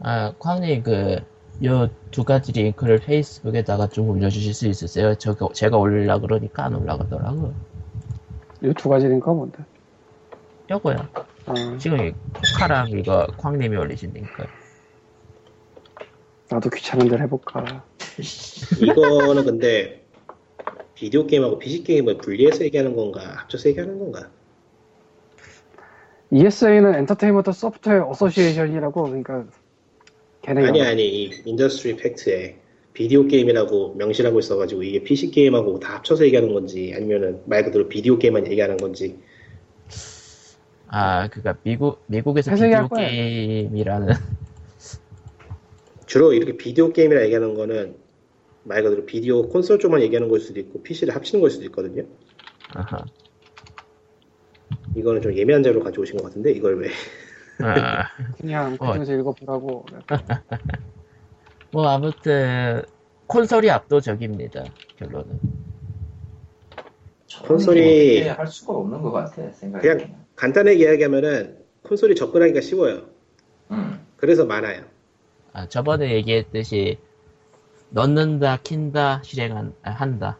아, 쾅님, 그, 요 두 가지 링크를 페이스북에다가 좀 올려주실 수 있으세요? 저거, 제가 올리려고 그러니까 안 올라가더라고. 이두 가지 링크가 뭔데? 요거요. 아, 지금 이 코카랑 이거 쾅님이 올리신 링크. 나도 귀찮은 대로 해볼까. 이거는 근데, 비디오 게임하고 PC 게임을 분리해서 얘기하는 건가, 합쳐서 얘기하는 건가? ESA는 Entertainment Software Association이라고 그러니까 걔네가 아니, 아니, 이 industry facts에 비디오 게임이라고 명시하고 있어가지고 이게 PC 게임하고 다 합쳐서 얘기하는 건지 아니면은 말 그대로 비디오 게임만 얘기하는 건지 아, 그니까 미국, 미국에서 해석이 비디오 할 거야. 게임이라는, 주로 이렇게 비디오 게임이라 얘기하는 거는 말 그대로 비디오 콘솔 쪽만 얘기하는 걸 수도 있고 PC를 합치는 걸 수도 있거든요. 아하. 이거는 좀 예매한 자료 가져오신 것 같은데 이걸 왜? 아, 그냥 어. 그중에서 읽어보라고 뭐 아무튼, 콘솔이 압도적입니다, 결론은. 콘솔이- 할 수가 없는 것 같아 생각이. 그냥- 간단하게 이야기하면은 콘솔이 접근하기가 쉬워요. 음. 그래서 많아요. 아, 저번에 얘기했듯이, 넣는다, 킨다, 실행한, 아.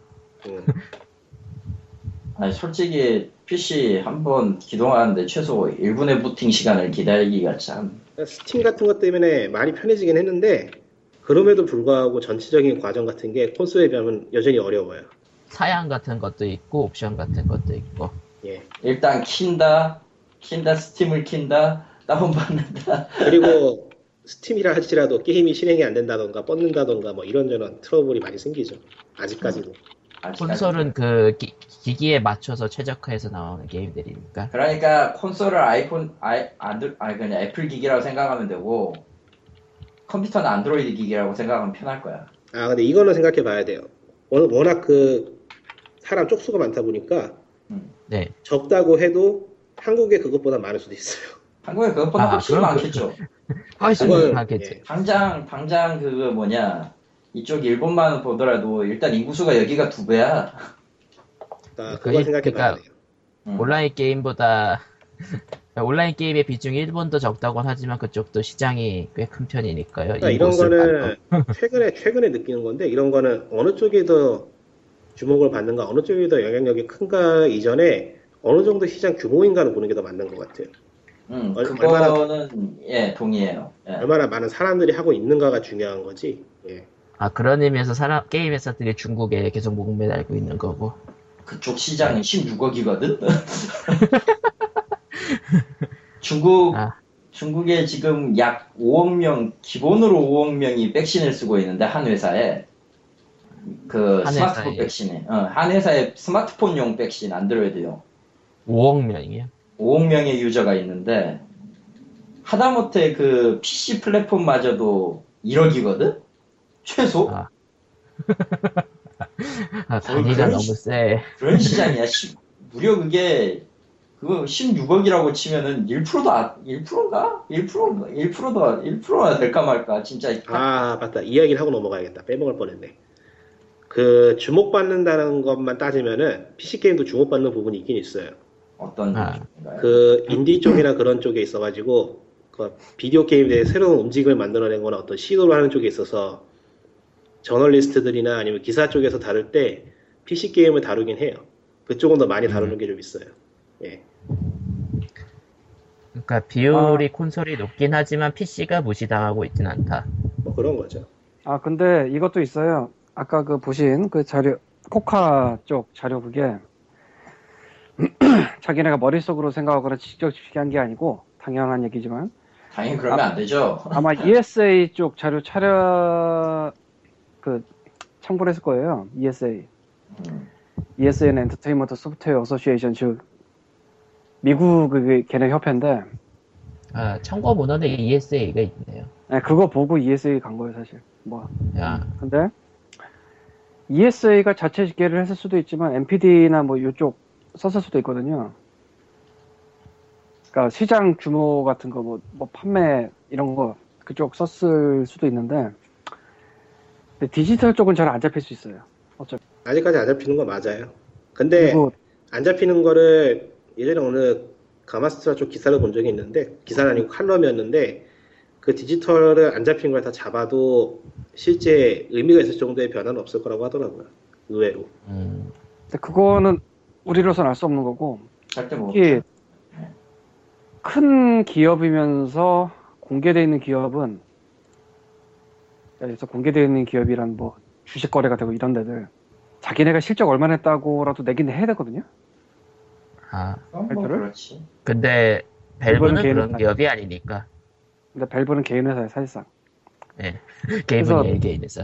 음. 아니 솔직히 PC 한 번 기동하는데 최소 1분의 부팅 시간을 기다리기가 참. 스팀 같은 것 때문에 많이 편해지긴 했는데 그럼에도 불구하고 전체적인 과정 같은 게 콘솔에 비하면 여전히 어려워요. 사양 같은 것도 있고, 옵션 같은 것도 있고. 예. 일단 킨다, 킨다 스팀을 킨다, 다운받는다. 그리고 스팀이라 할지라도 게임이 실행이 안 된다던가 뻗는다던가 뭐 이런저런 트러블이 많이 생기죠. 아직까지도. 아직까지. 콘솔은 그 기, 기기에 맞춰서 최적화해서 나오는 게임들이니까. 그러니까 콘솔을 아이폰, 아이, 안드, 아니 그냥 애플 기기라고 생각하면 되고 컴퓨터는 안드로이드 기기라고 생각하면 편할 거야. 아 근데 이거는 생각해 봐야 돼요. 워낙 그 사람 쪽수가 많다 보니까 네. 적다고 해도 한국에 그것보다 많을 수도 있어요. 한국에 그것보다 아, 훨씬 많겠죠. 훨씬 하겠지. 예. 당장 당장 그거 뭐냐 이쪽 일본만 보더라도 일단 인구수가 여기가 두 배야. 그러니까 그게- 그걸 생각해 봐야 그러니까 돼요. 음. 온라인 게임보다 온라인 게임의 비중이 일본도 적다곤 하지만 그쪽도 시장이 꽤 큰 편이니까요. 그러니까 이런 거는. 최근에 최근에 느끼는 건데 이런 거는 어느 쪽이 더 주목을 받는가 어느 쪽이 더 영향력이 큰가 이전에 어느 정도 시장 규모인가를 보는 게 더 맞는 것 같아요. 음, 얼- 그거는 예 동의해요. 예. 얼마나 많은 사람들이 하고 있는가가 중요한 거지. 예. 아 그런 의미에서 사람 게임 회사들이 중국에 계속 목매달고 있는 거고. 그쪽 시장이 16억이거든. 중국 아. 중국에 지금 약 5억 명 기본으로 5억 명이 백신을 쓰고 있는데 한 회사에 그한 스마트폰. 백신에 어, 한 회사에 스마트폰용 백신 안드로이드용 5억 명이요. 5억 명의 유저가 있는데 하다못해 그 PC 플랫폼마저도 1억이거든 최소 아. 아, 단위가 그런 너무 시- 세. 그런 시장이야. 시- 무려 그게 그거 16억이라고 치면은 1%도 안, 1%인가? 1%인가? 1%도 1%가 될까 말까 진짜 아 맞다 이야기를 하고 넘어가야겠다. 빼먹을 뻔했네. 그 주목받는다는 것만 따지면은 PC 게임도 주목받는 부분이 있긴 있어요. 어떤 아. 그 인디 쪽이나 그런 쪽에 있어가지고 그 비디오 게임에 대해 새로운 움직임을 만들어내거나 어떤 시도를 하는 쪽에 있어서 저널리스트들이나 아니면 기사 쪽에서 다룰 때 PC 게임을 다루긴 해요. 그쪽은 더 많이 다루는 게좀 있어요. 예. 그러니까 비율이 콘솔이 높긴 하지만 PC가 무시당하고 있진 않다. 뭐 그런 거죠. 아, 근데 이것도 있어요. 아까 그 보신 그 자료, 코카 쪽 자료 그게 자기네가 머릿속으로 생각하거나 직접 집계한 게 아니고 당연한 얘기지만 당연히 그러면 안 되죠. 아마 ESA 쪽 자료 차려 그 참고를 했을 거예요. ESA. 음. ESA는 Entertainment Software Association 즉 미국 그 걔네 협회인데 아, 청거 문헌에 ESA가 있네요. 네, 그거 보고 ESA 간 거예요 사실. 뭐 야, 근데 ESA가 자체 집계를 했을 수도 있지만 NPD나 뭐 이쪽 썼을 수도 있거든요. 그러니까 시장 규모 같은 거 뭐 뭐 판매 이런 거 그쪽 썼을 수도 있는데 디지털 쪽은 잘 안 잡힐 수 있어요. 어차피. 아직까지 안 잡히는 거 맞아요. 근데 안 잡히는 거를 예전에 어느 가마스트라 쪽 기사를 본 적이 있는데 기사는 아니고 칼럼이었는데 그 디지털을 안 잡힌 걸 다 잡아도 실제 의미가 있을 정도의 변화는 없을 거라고 하더라고요. 의외로. 음, 근데 그거는 우리로서는 알수 없는 거고. 특히 큰 기업이면서 공개되어 있는 기업은 그래서 공개되어 있는 기업이란 뭐 주식 거래가 되고 이런 데들 자기네가 실적 얼마나 했다고라도 내긴 해야 되거든요. 아, 어, 뭐? 그렇지. 근데 벨브는 벨브는 그런 기업이 아니니까. 근데 벨브는 개인 회사에 사실상 예. 그래서- 게임은 개인에서.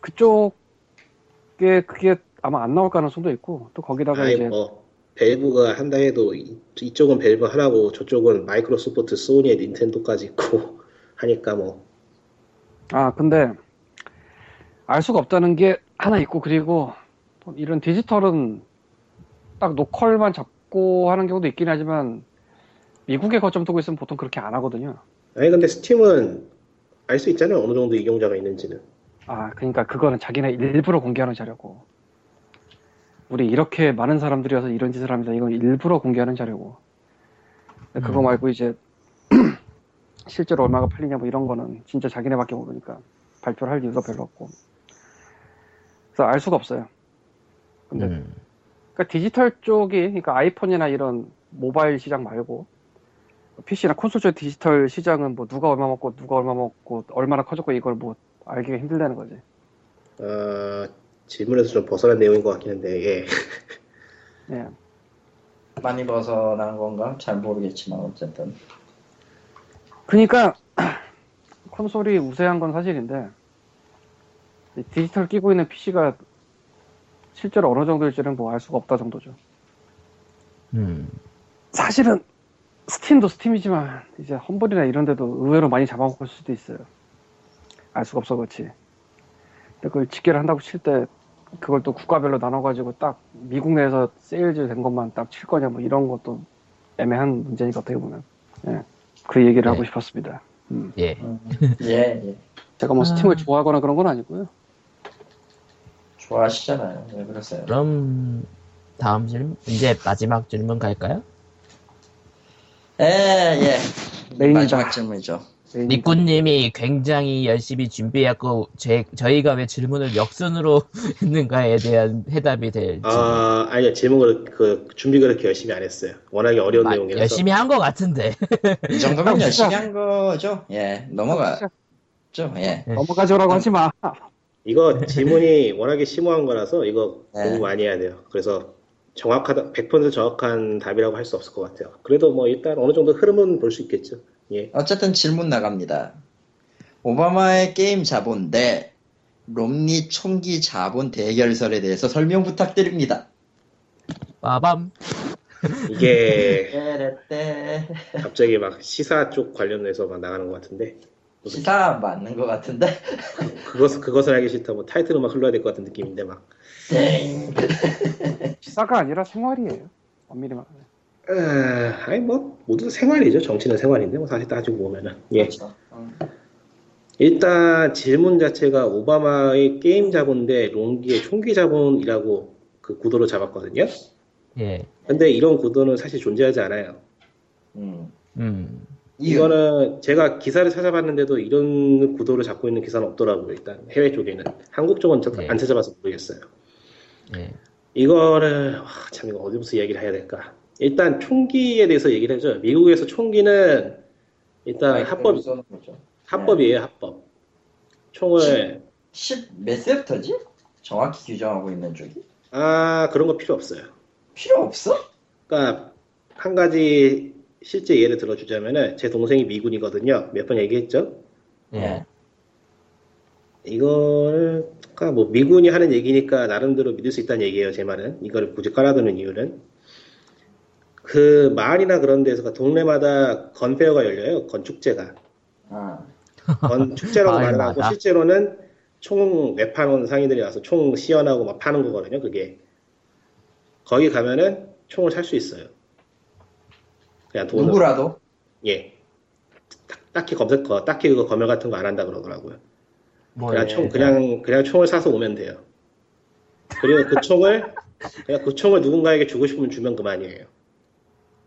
그쪽에 그게 아마 안 나올 가능성도 있고 또 거기다가 아니 이제 뭐 벨브가 한다 해도 이, 이쪽은 벨브 하나고 저쪽은 마이크로소프트, 소니의 닌텐도까지 있고 하니까 뭐 아 근데 알 수가 없다는 게 하나 있고 그리고 또 이런 디지털은 딱 노컬만 잡고 하는 경우도 있긴 하지만 미국에 거점 두고 있으면 보통 그렇게 안 하거든요. 아니 근데 스팀은 알 수 있잖아요 어느 정도 이용자가 있는지는 아 그러니까 그거는 자기네 일부러 공개하는 자료고 우리 이렇게 많은 사람들이 와서 이런 짓을 합니다. 이건 일부러 공개하는 자료고 그거 음. 말고 이제 실제로 얼마가 팔리냐 뭐 이런 거는 진짜 자기네밖에 모르니까 발표를 할 이유가 별로 없고 그래서 알 수가 없어요. 근데 음, 그러니까 디지털 쪽이 그러니까 아이폰이나 이런 모바일 시장 말고 PC나 콘솔 쪽 디지털 시장은 뭐 누가 얼마 먹고 누가 얼마 먹고 얼마나 커졌고 이걸 뭐 알기가 힘들다는 거지. 어, 질문에서 좀 벗어난 내용인 것 같긴 한데 예. 예. 많이 벗어난 건가? 잘 모르겠지만 어쨌든. 그러니까 콘솔이 우세한 건 사실인데 이 디지털 끼고 있는 PC가 실제로 어느 정도일지는 뭐 알 수가 없다 정도죠. 음. 사실은 스팀도 스팀이지만 이제 험블이나 이런 데도 의외로 많이 잡아먹을 수도 있어요. 알 수가 없어 그렇지. 근데 그걸 집계를 한다고 칠 때 그걸 또 국가별로 나눠가지고 딱 미국 내에서 sales 된 것만 딱 칠 거냐 뭐 이런 것도 애매한 문제니까 어떻게 보면 예. 그 얘기를 네. 하고 싶었습니다. 음. 예. 음. 예, 예. 제가 뭐 아. 스팀을 좋아하거나 그런 건 아니고요. 좋아하시잖아요. 왜 그러세요? 그럼 다음 질문 이제 마지막 질문 갈까요? 예, 예. 마지막 질문이죠. 니꾸님이 굉장히 열심히 준비했고 제, 저희가 왜 질문을 역순으로 했는가에 대한 해답이 될. 아 아니요 질문을 그 준비 그렇게 열심히 안 했어요. 워낙에 어려운 마- 내용이라서. 열심히 한 것 같은데. 이 정도면 형, 열심히. 한 거죠. 예, 넘어가죠. 예. 넘어가죠라고 하지 마. 이거 질문이 워낙에 심오한 거라서 이거 네. 공부 많이 해야 돼요. 그래서 정확하다 100% 정확한 답이라고 할 수 없을 것 같아요. 그래도 뭐 일단 어느 정도 흐름은 볼 수 있겠죠. 예. 어쨌든 질문 나갑니다. 오바마의 게임 자본 대 롬니 총기 자본 대결설에 대해서 설명 부탁드립니다. 빠밤. 이게. 갑자기 막 시사 쪽 관련해서 막 나가는 것 같은데 시사 맞는 것 같은데? 그것 그것을 하기 싫다 뭐 타이틀 음악 흘러야 될 것 같은 느낌인데 막 땡. 시사가 아니라 생활이에요. 엄밀히 말하면. 에, 아니 뭐 모두 생활이죠. 정치는 생활인데 뭐 사실 따지고 보면은 예. 그렇죠. 음. 일단 질문 자체가 오바마의 게임 자본 대 롱기의 총기 자본이라고 그 구도로 잡았거든요. 예. 근데 이런 구도는 사실 존재하지 않아요. 음. 음. 이거는 제가 기사를 찾아봤는데도 이런 구도를 잡고 있는 기사는 없더라고요. 일단 해외 쪽에는 한국 쪽은 저- 네. 안 찾아봐서 모르겠어요. 예. 이거를 와, 참 이거 어디부터 얘기를 해야 될까? 일단 총기에 대해서 얘기를 해줘. 미국에서 총기는 일단 합법. 합법이에요, 합법. 총을 10몇 세부터지? 정확히 규정하고 있는 쪽이? 아 그런 거 필요 없어요. 필요 없어? 그러니까 한 가지 실제 예를 들어주자면은 제 동생이 미군이거든요. 몇 번 얘기했죠. 예. 이걸 그러니까 뭐 미군이 하는 얘기니까 나름대로 믿을 수 있다는 얘기예요. 제 말은 이거를 굳이 깔아두는 이유는 그 마을이나 그런 데서 동네마다 건페어가 열려요. 건축제가 아, 건축제라고 말을? 하고 실제로는 총 매파놓은 상인들이 와서 총 시연하고 막 파는 거거든요. 그게 거기 가면은 총을 살 수 있어요. 그냥 돈으로. 누구라도? 예. 딱- 딱히 검색, 거, 딱히 그거 검열 같은 거 안 한다 그러더라고요. 뭐 그냥 예. 총, 그냥, 그냥 총을 사서 오면 돼요. 그리고 그 총을, 그냥 그 총을 누군가에게 주고 싶으면 주면 그만이에요.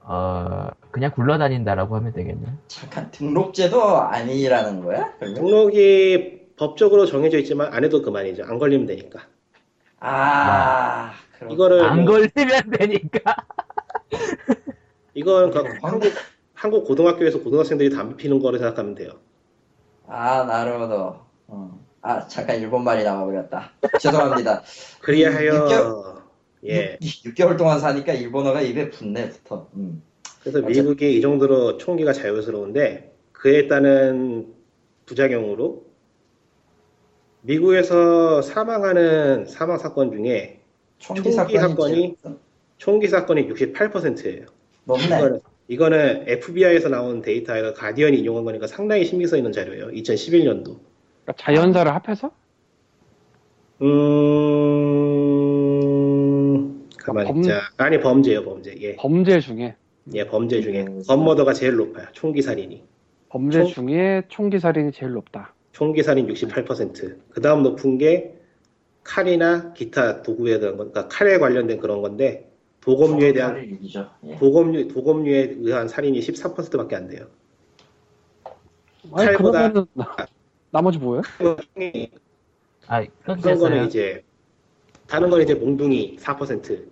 어, 그냥 굴러다닌다라고 하면 되겠네. 잠깐 등록제도 아니라는 거야? 그러면? 등록이 법적으로 정해져 있지만 안 해도 그만이죠. 안 걸리면 되니까. 아, 그럼 이거를, 안 뭐- 걸리면 되니까. 이건 그 한국, 한국 고등학교에서 고등학생들이 담배 피는 거를 생각하면 돼요. 아, 나름도. 어. 아, 잠깐 일본말이 나와버렸다. 죄송합니다. 그리하여, 예. 6, 개월 동안 사니까 일본어가 입에 붙네, 붙어. 음. 그래서 미국이 이 정도로 총기가 자유스러운데 그에 따른 부작용으로 미국에서 사망하는 사망 사건 중에 총기, 총기 사건이, 총기 사건이 68%예요. 높네. 이거는, FBI에서 나온 데이터에서 가디언이 인용한 거니까 상당히 신빙성 있는 자료예요. 2011년도. 그러니까 자연사를 합해서 음, 가만히 범- 있자. 아니 범죄예요, 범죄. 예, 범죄 중에 예, 범죄 중에 음. 건머더가 제일 높아요. 총기 살인이. 범죄 총- 중에 총기 살인이 제일 높다. 총기 살인 68%. 그 다음 높은 게 칼이나 기타 도구에 대한 건, 그러니까 칼에 관련된 그런 건데 도검류에 대한 총기 6이죠. 예. 도검류 도검류에 의한 살인이 14%밖에 안 돼요. 아니 칼보다- 그러면은 나머지 뭐예요? 총이 아, 그런 거는. 이제 다른 건 이제 몽둥이 4%,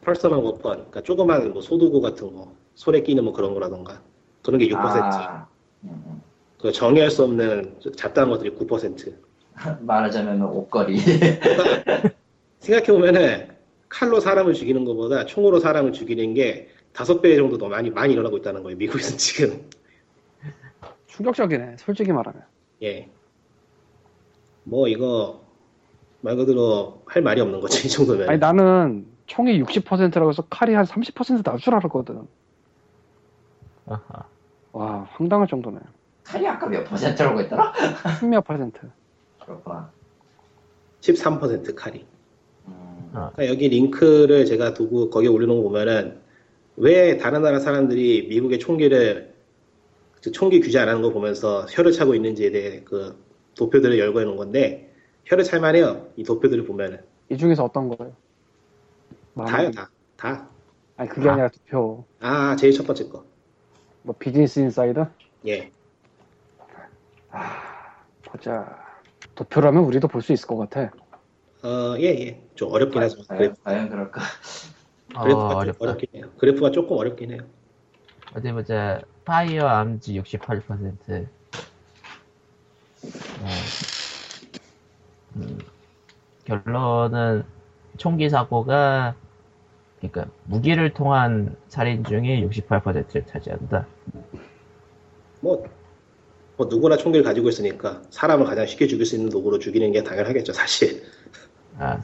펄서만 워펀, 그러니까 조그만 뭐 소도구 같은 거, 손에 끼는 뭐 그런 거라던가 그런 게 6%. 아, 음. 그 정의할 수 없는 잡다한 것들이 9%. 말하자면 옷걸이. 생각해 보면은 칼로 사람을 죽이는 것보다 총으로 사람을 죽이는 게 다섯 배 정도 더 많이 많이 일어나고 있다는 거예요. 미국에서 지금. 충격적이네. 솔직히 말하면. 예. 뭐 이거 말 그대로 할 말이 없는 거지 이 정도면. 아니 나는 총이 60%라고 해서 칼이 한 30% 나올 줄 알았거든. 아하. 와 황당할 정도네. 칼이 아까 몇 퍼센트라고 했더라? 십몇 퍼센트. 그렇구나. 13% 칼이. 음. 어. 그러니까 여기 링크를 제가 두고 거기에 올려놓은 거 보면은 왜 다른 나라 사람들이 미국의 총기를 그 총기 규제 안 하는 거 보면서 혀를 차고 있는지에 대해 그 도표들을 열거해 놓은 건데 혀를 찰만 해요. 이 도표들을 보면은 이 중에서 어떤 거예요? 다요 다. 다. 아니 그게 아. 아니라 투표. 아 제일 첫 번째 거. 뭐 비즈니스 인사이더? 예. 보자. 도표라면 우리도 볼 수 있을 것 같아. 어, 예, 예. 좀 어렵긴 하죠. 과연, 과연 그럴까? 어, 그래프가 좀 어렵다. 어렵긴 해요. 그래프가 조금 어렵긴 해요. 어디 보자. firearms 68%. 어. 음, 결론은 총기 사고가 그러니까 무기를 통한 살인 중에 68%를 차지한다. 뭐, 뭐 누구나 총기를 가지고 있으니까 사람을 가장 쉽게 죽일 수 있는 도구로 죽이는 게 당연하겠죠, 사실. 아,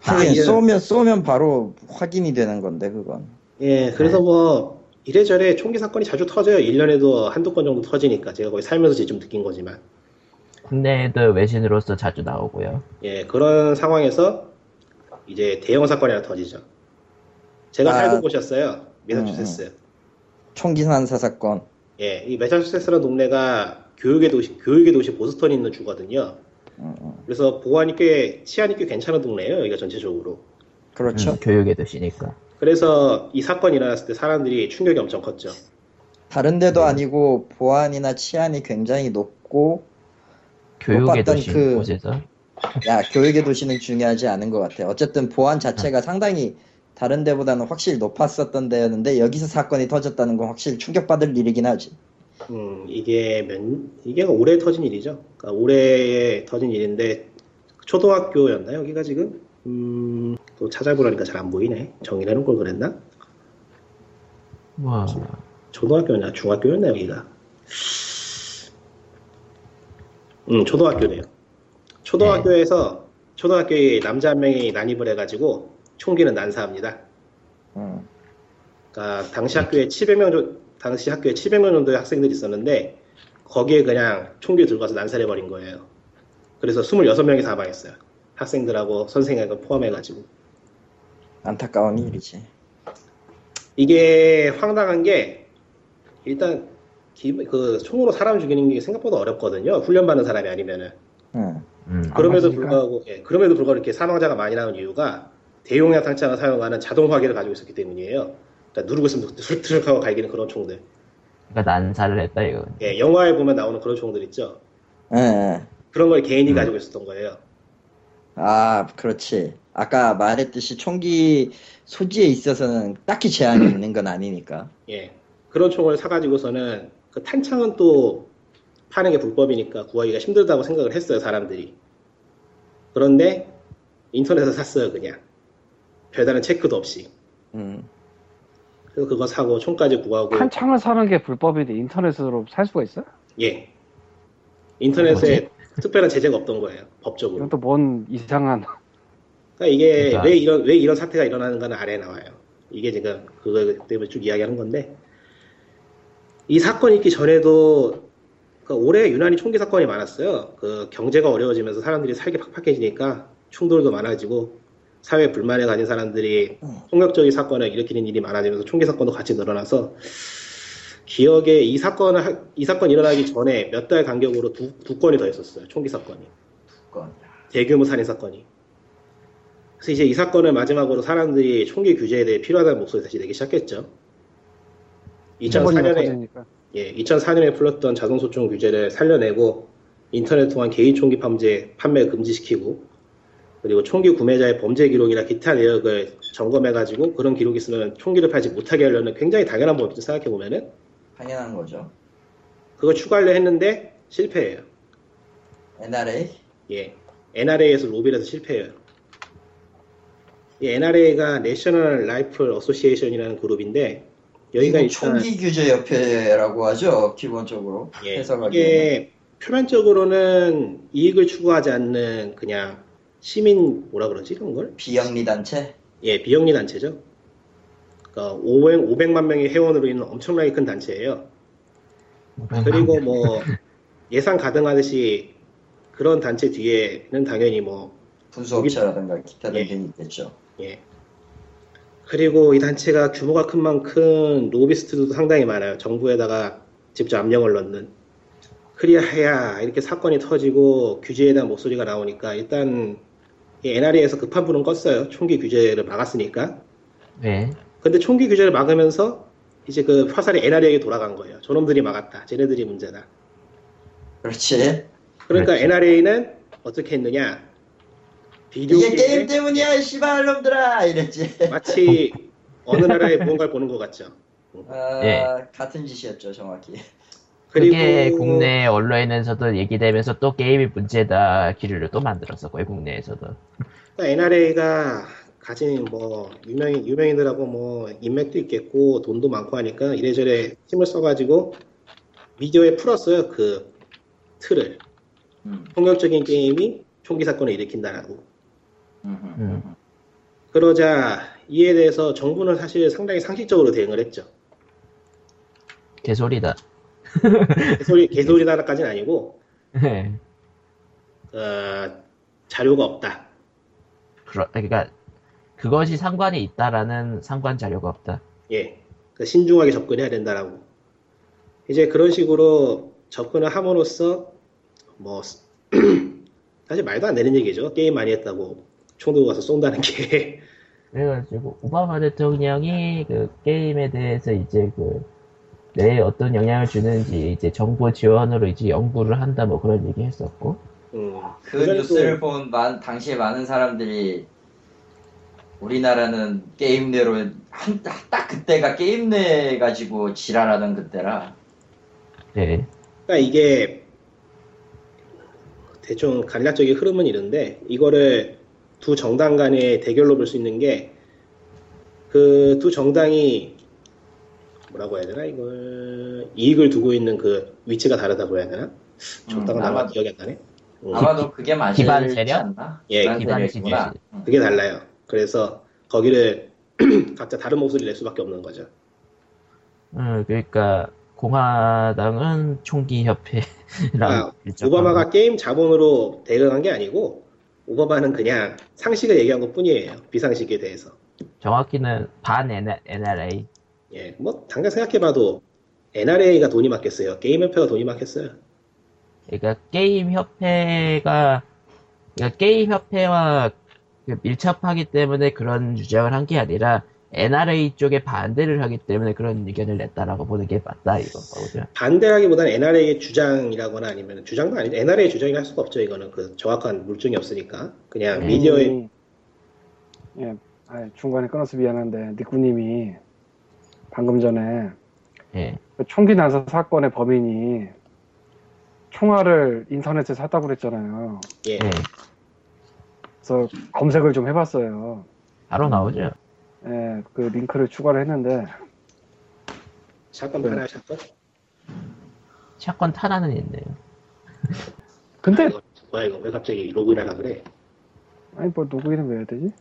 하긴 이게- 쏘면 쏘면 바로 확인이 되는 건데 그건. 예, 그래서 뭐 이래저래 총기 사건이 자주 터져요. 1년에도 한두 건 정도 터지니까 제가 거의 살면서 이제 좀 느낀 거지만. 국내에도 외신으로서 자주 나오고요. 예, 그런 상황에서 이제 대형 사건이 하나 터지죠. 제가 아. 살고 보셨어요. 매사추세츠. 총기 난사 사건. 예, 이 매사추세츠라는 동네가 교육의 도시, 교육의 도시 보스턴에 있는 주거든요. 음, 음. 그래서 보안이 꽤, 치안이 꽤 괜찮은 동네예요, 여기가 전체적으로. 그렇죠. 음, 교육의 도시니까. 그래서 이 사건이 일어났을 때 사람들이 충격이 엄청 컸죠. 다른 데도 네. 아니고 보안이나 치안이 굉장히 높고 교육의 도시 그- 곳에서 야 교육의 도시는 중요하지 않은 것 같아. 어쨌든 보안 자체가 상당히 다른 데보다는 확실히 높았었던 데였는데 여기서 사건이 터졌다는 건 확실히 충격받을 일이긴 하지. 음, 이게 몇, 이게 올해 터진 일이죠. 그러니까 올해 터진 일인데, 초등학교였나, 여기가 지금? 음, 또 찾아보려니까 잘 안 보이네. 해놓을 걸 그랬나? 뭐 초등학교였나, 중학교였나, 여기가? 음, 초등학교네요. 초등학교에서, 초등학교에 남자 한 명이 난입을 해가지고, 총기는 난사합니다. 음. 그러니까 당시 학교에 700명 정도, 당시 학교에 700명 정도의 학생들이 있었는데 거기에 그냥 총기 들고 가서 난살해 버린 거예요. 그래서 26명이 사망했어요. 학생들하고 선생님하고 포함해가지고 안타까운 일이지. 이게 황당한 게 일단 기- 그 총으로 사람 죽이는 게 생각보다 어렵거든요. 훈련받는 사람이 아니면은 응. 음. 그럼에도. 불구하고 예, 그럼에도 불구하고 이렇게 사망자가 많이 나온 이유가 대용량 탄창을 사용하는 자동 화기를 가지고 있었기 때문이에요. 그러니까 누르고 있으면 드륵드륵 하고 갈기는 그런 총들. 그러니까 난사를 했다 이거. 예, 영화에 보면 나오는 그런 총들 있죠. 예, 예. 그런 걸 개인이 음. 가지고 있었던 거예요. 아, 그렇지. 아까 말했듯이 총기 소지에 있어서는 딱히 제한이 있는 건 아니니까. 예. 그런 총을 사가지고서는 그 탄창은 또 파는 게 불법이니까 구하기가 힘들다고 생각을 했어요, 사람들이. 그런데 인터넷에서 샀어요, 그냥. 별다른 체크도 없이. 음. 그래서 그거 사고 총까지 구하고. 탄창을 사는 게 불법인데 인터넷으로 살 수가 있어요? 예. 인터넷에 특별한 제재가 없던 거예요, 법적으로. 이건 또뭔 이상한 그러니까 이게 그러니까. 왜 이런 왜 이런 사태가 일어나는가는 아래에 나와요. 이게 지금 그거 때문에 쭉 이야기하는 건데 이 사건이 있기 전에도 그 올해 유난히 총기 사건이 많았어요. 그 경제가 어려워지면서 사람들이 살기 팍팍해지니까 충돌도 많아지고 사회 불만을 가진 사람들이 폭력적인 사건을 일으키는 일이 많아지면서 총기 사건도 같이 늘어나서 기억에 이 사건을 하- 이 사건 일어나기 전에 몇 달 간격으로 두, 두 건이 더 있었어요. 총기 사건이. 그건. 대규모 살인 사건이. 그래서 이제 이 사건을 마지막으로 사람들이 총기 규제에 대해 필요하다는 목소리 다시 내기 시작했죠. 사건이 2004년에 터지니까 예, 2004년에 풀렸던 자동소총 규제를 살려내고 인터넷 통한 개인 총기 판매 판매 금지시키고 그리고 총기 구매자의 범죄 기록이나 기타 내역을 점검해가지고 그런 기록이 있으면 총기를 팔지 못하게 하려는 굉장히 당연한 법이죠 생각해 보면은 당연한 거죠. 그걸 추가하려 했는데 실패해요. NRA? 예, NRA에서 로비를 해서 실패해요. 이 NRA가 National Rifle Association이라는 그룹인데 여기가 일단 총기 규제 협회라고 하죠. 기본적으로. 예, 해석하기에는. 이게 표면적으로는 이익을 추구하지 않는 그냥 시민 뭐라 그러지 그런 걸? 비영리 단체? 예, 비영리 단체죠. 그러니까 500, 500 만 명의 회원으로 있는 엄청나게 큰 단체예요. 그리고 뭐 예상 가능하듯이 그런 단체 뒤에는 당연히 뭐 분수업체라든가 기타 예. 등등이 있겠죠. 예. 그리고 이 단체가 규모가 큰 만큼 로비스트도 상당히 많아요. 정부에다가 직접 압력을 넣는. 그리하야 이렇게 사건이 터지고 규제에 대한 목소리가 나오니까 일단 이 NRA에서 급한 불은 껐어요. 총기 규제를 막았으니까. 네. 근데 총기 규제를 막으면서 이제 그 화살이 NRA에게 돌아간 거예요. 저놈들이 막았다. 쟤네들이 문제다. 그렇지. 그러니까 그렇지. NRA는 어떻게 했느냐? 비디오 이게 게임 때문이야, 이 씨발 놈들아! 이랬지. 마치 어느 나라의 무언가를 보는 것 같죠. 아, 예. 같은 짓이었죠, 정확히. 그게 국내 언론에서도 얘기되면서 또 게임이 문제다 기류를 또 만들었었고요 국내에서도. NRA가 가진 뭐 유명인 유명인들하고 뭐 인맥도 있겠고 돈도 많고 하니까 이래저래 힘을 써가지고 미디어에 풀었어요 그 틀을 음. 폭력적인 게임이 총기 사건을 일으킨다라고 음. 그러자 이에 대해서 정부는 사실 상당히 상식적으로 대응을 했죠 개소리다. 개소리 개소리다까지는 아니고 네. 어, 자료가 없다 그러, 그러니까 그것이 상관이 있다라는 상관 자료가 없다. 예, 그 신중하게 접근해야 된다라고. 이제 그런 식으로 접근을 함으로써 뭐 사실 말도 안 되는 얘기죠. 게임 많이 했다고 총 들고 가서 쏜다는 게 그래가지고 오바마 대통령이 그 게임에 대해서 이제 그 뇌에 어떤 영향을 주는지 이제 정보 지원으로 이제 연구를 한다 뭐 그런 얘기 했었고 음, 그 뉴스를 또- 본 만, 당시에 많은 사람들이 우리나라는 게임 내로 한, 딱 그때가 게임 내 가지고 지랄하던 그때라 네. 그러니까 이게 대충 간략적인 흐름은 이런데 이거를 두 정당 간의 대결로 볼 수 있는 게 그 두 정당이 뭐라고 해야 되나 이걸 이익을 두고 있는 그 위치가 다르다고 해야 되나? 정당은 음, 아마 기억이 안 나네. 음, 아마도 그게 맞지 기반 세력? 않나? 예, 기반 기반 세력이구나. 세력. 응. 그게 달라요. 그래서 거기를 각자 다른 목소리를 낼 수밖에 없는 거죠. 음, 그러니까 공화당은 총기 협회랑 아, 일정하고 오바마가 게임 자본으로 대응한 게 아니고 오바마는 그냥 상식을 얘기한 것 뿐이에요. 비상식에 대해서. 정확히는 반 NRA 예, 뭐 당장 생각해봐도 NRA가 돈이 많겠어요. 게임 협회가 돈이 많겠어요. 그러니까 게임 협회가 그러니까 게임 협회와 그 밀접하기 때문에 그런 주장을 한 게 아니라 NRA 쪽에 반대를 하기 때문에 그런 의견을 냈다라고 보는 게 맞다 이건 거죠. 반대라기보다는 NRA의 주장이라거나 아니면 주장도 아니죠. NRA의 주장이라 할 수가 없죠. 이거는 그 정확한 물증이 없으니까 그냥 음. 미디어의 님이- 예, 아, 중간에 끊어서 미안한데 니꾸님이 방금 전에 예. 그 총기 난사 사건의 범인이 총알을 인터넷에 샀다고 그랬잖아요. 예, 예. 그래서 검색을 좀 해봤어요. 바로 나오죠. 예, 그 링크를 추가를 했는데 샷건 네. 하나요, 샷건? 사건 탄환은 있네요. 근데 아, 이거, 뭐야 이거 왜 갑자기 로그인하라 그래? 아니 뭐 누구이는 왜 해야 되지?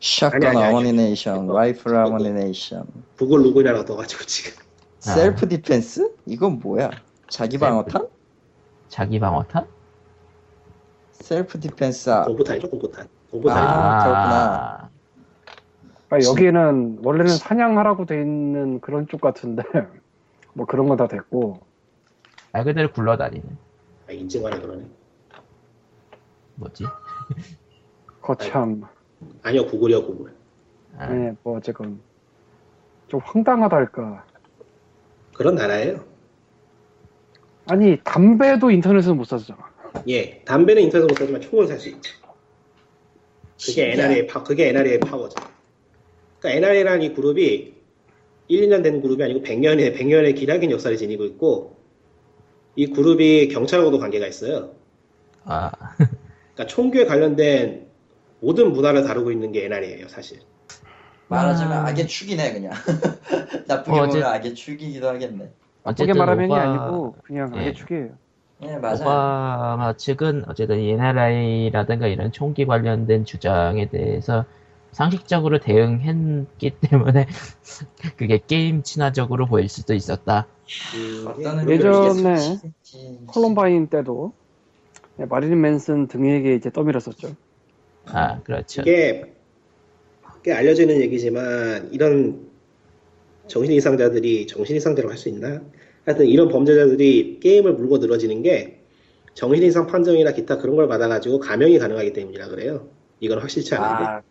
shotgun 아니, 아니, 아니. ammunition, 이거- rifle 이거- ammunition, 구글 로그인하라 떠가지고 지금 아. self defense? 이건 뭐야? 자기 방어탄? 자기 방어탄? self defense. 아, 공포탄이죠, 공포탄. 공포탄. 아. 그렇구나. 그러니까 여기는 원래는 사냥하라고 돼 있는 그런 쪽 같은데 뭐 그런 건 다 됐고 말 그대로 굴러다니는 아, 인증하라 그러네. 뭐지? 거참 아니요, 구글이요, 구글. 아, 예, 뭐 어쨌건 좀 황당하달까 그런 나라예요. 아니 담배도 인터넷에서 못 사잖아 예, 담배는 인터넷 못 사지만 총은 살 수 있죠. 그게 신기하다. NRA 파, 그게 NRA의 파워죠. 그러니까 NRA라는 이 그룹이 1, 2년 된 그룹이 아니고 100년의 100년의 기나긴 역사를 지니고 있고 이 그룹이 경찰하고도 관계가 있어요. 아, 그러니까 총기에 관련된 모든 문화를 다루고 있는 게 NRA예요, 사실. 말하자면 아. 악의 축이네 그냥. 나쁘게 어, 보면 악의 축이기도 하겠네. 어쨌든 말하면이 오바- 아니고 그냥 예. 악의 축이에요 예 맞아요. 오바마 측은 어쨌든 NRA라든가 이런 총기 관련된 주장에 대해서 상식적으로 대응했기 때문에 그게 게임 친화적으로 보일 수도 있었다. 예, 예전에 이게 콜럼바인 때도 예, 마릴린 맨슨 등에게 이제 떠밀었었죠 아, 그렇죠. 이게 꽤 알려지는 얘기지만 이런 정신 이상자들이 정신 이상자라고 할 수 있나? 하여튼 이런 범죄자들이 게임을 물고 늘어지는 게 정신 이상 판정이나 기타 그런 걸 받아가지고 감형이 가능하기 때문이라 그래요. 이건 확실치 않은데. 아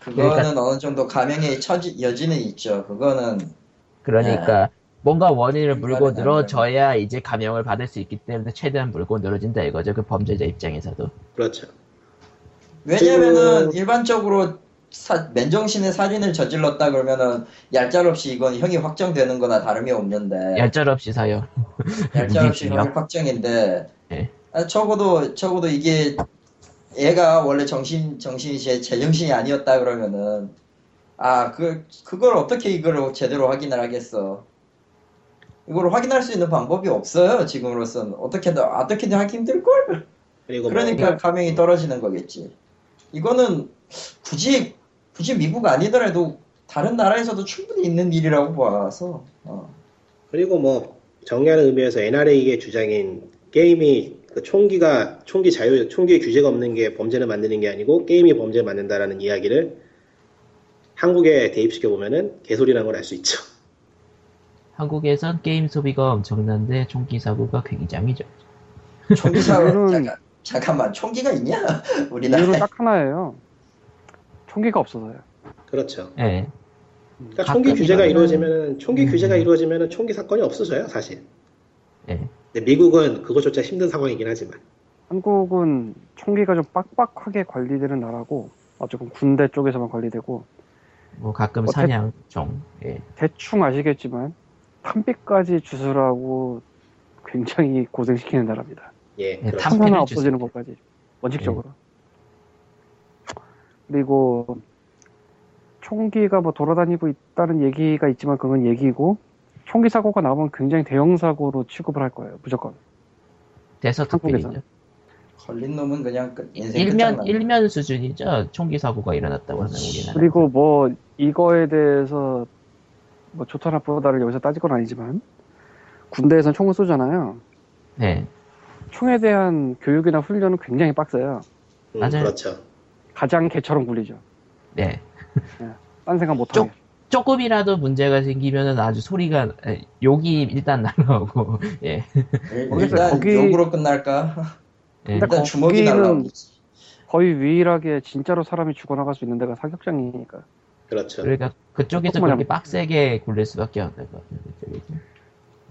그거는 그러니까- 어느 정도 감형의 처지 여지는 있죠. 그거는 그러니까 뭔가 원인을 물고 늘어져야 이제 감형을 받을 수 있기 때문에 최대한 물고 늘어진다 이거죠. 그 범죄자 입장에서도. 그렇죠. 왜냐면은 그리고- 일반적으로 사- 맨정신에 살인을 저질렀다 그러면은 얄짤없이 이건 형이 확정되는 거나 다름이 없는데 얄짤없이 사요. 얄짤없이. 형이 확정인데 예. 아, 적어도 적어도 이게 얘가 원래 정신 정신이 제 제 정신이 아니었다 그러면은 아 그 그걸 어떻게 이걸 제대로 확인을 하겠어 이걸 확인할 수 있는 방법이 없어요 지금으로선 어떻게든 어떻게든 하기 힘들 걸 그리고 뭐 그러니까 감형이 떨어지는 거겠지 이거는 굳이 굳이 미국 아니더라도 다른 나라에서도 충분히 있는 일이라고 봐서 어. 그리고 뭐 정리하는 의미에서 NRA의 주장인 게임이 그 총기가 총기 자유 총기 규제가 없는 게 범죄를 만드는 게 아니고 게임이 범죄를 만든다라는 이야기를 한국에 대입시켜 보면은 개소리라는 걸 알 수 있죠. 한국에선 게임 소비가 엄청난데 총기 사고가 굉장히 적. 총기 사고 이거는- 잠깐 잠깐만 총기가 있냐 이유는 우리나라에 딱 하나예요 총기가 없어서요 그렇죠. 예. 그러니까 총기 규제가 이루어지면 총기 음. 규제가 이루어지면 총기 사건이 없어져요 사실. 예. 근데 미국은 그것조차 힘든 상황이긴 하지만. 한국은 총기가 좀 빡빡하게 관리되는 나라고 어쨌든 군대 쪽에서만 관리되고 뭐 가끔 어때- 사냥총. 예. 대충 아시겠지만 탐비까지 주술하고 굉장히 고생시키는 나라입니다. 예, 예, 그렇죠. 탐피를 없어지는. 것까지 원칙적으로. 그리고 총기가 뭐 돌아다니고 있다는 얘기가 있지만 그건 얘기고 총기 사고가 나오면 굉장히 대형 사고로 취급을 할 거예요 무조건. 한국에서. 걸린 놈은 그냥 끝- 인생 일면. 일면 수준이죠. 총기 사고가 일어났다고 하면 우리나라. 그리고 뭐 이거에 대해서 뭐 좋다 나쁘다를 여기서 따질 건 아니지만 군대에선 총을 쏘잖아요. 네. 총에 대한 교육이나 훈련은 굉장히 빡세요. 음, 맞아요. 그렇죠. 가장 개처럼 굴리죠. 네. 딴 생각 못하게. 조금이라도 문제가 생기면은 아주 소리가 에, 욕이 일단 날라오고 예. 일- 모르겠어요. 일단 거기- 욕으로 끝날까? 예. 일단 주먹이 거기는 날라오겠지. 거의 유일하게 진짜로 사람이 죽어나갈 수 있는 데가 사격장이니까. 그렇죠. 그러니까 그쪽에서 그렇게 빡세게 굴릴 수밖에 없는 것 같아요. 그쪽에서.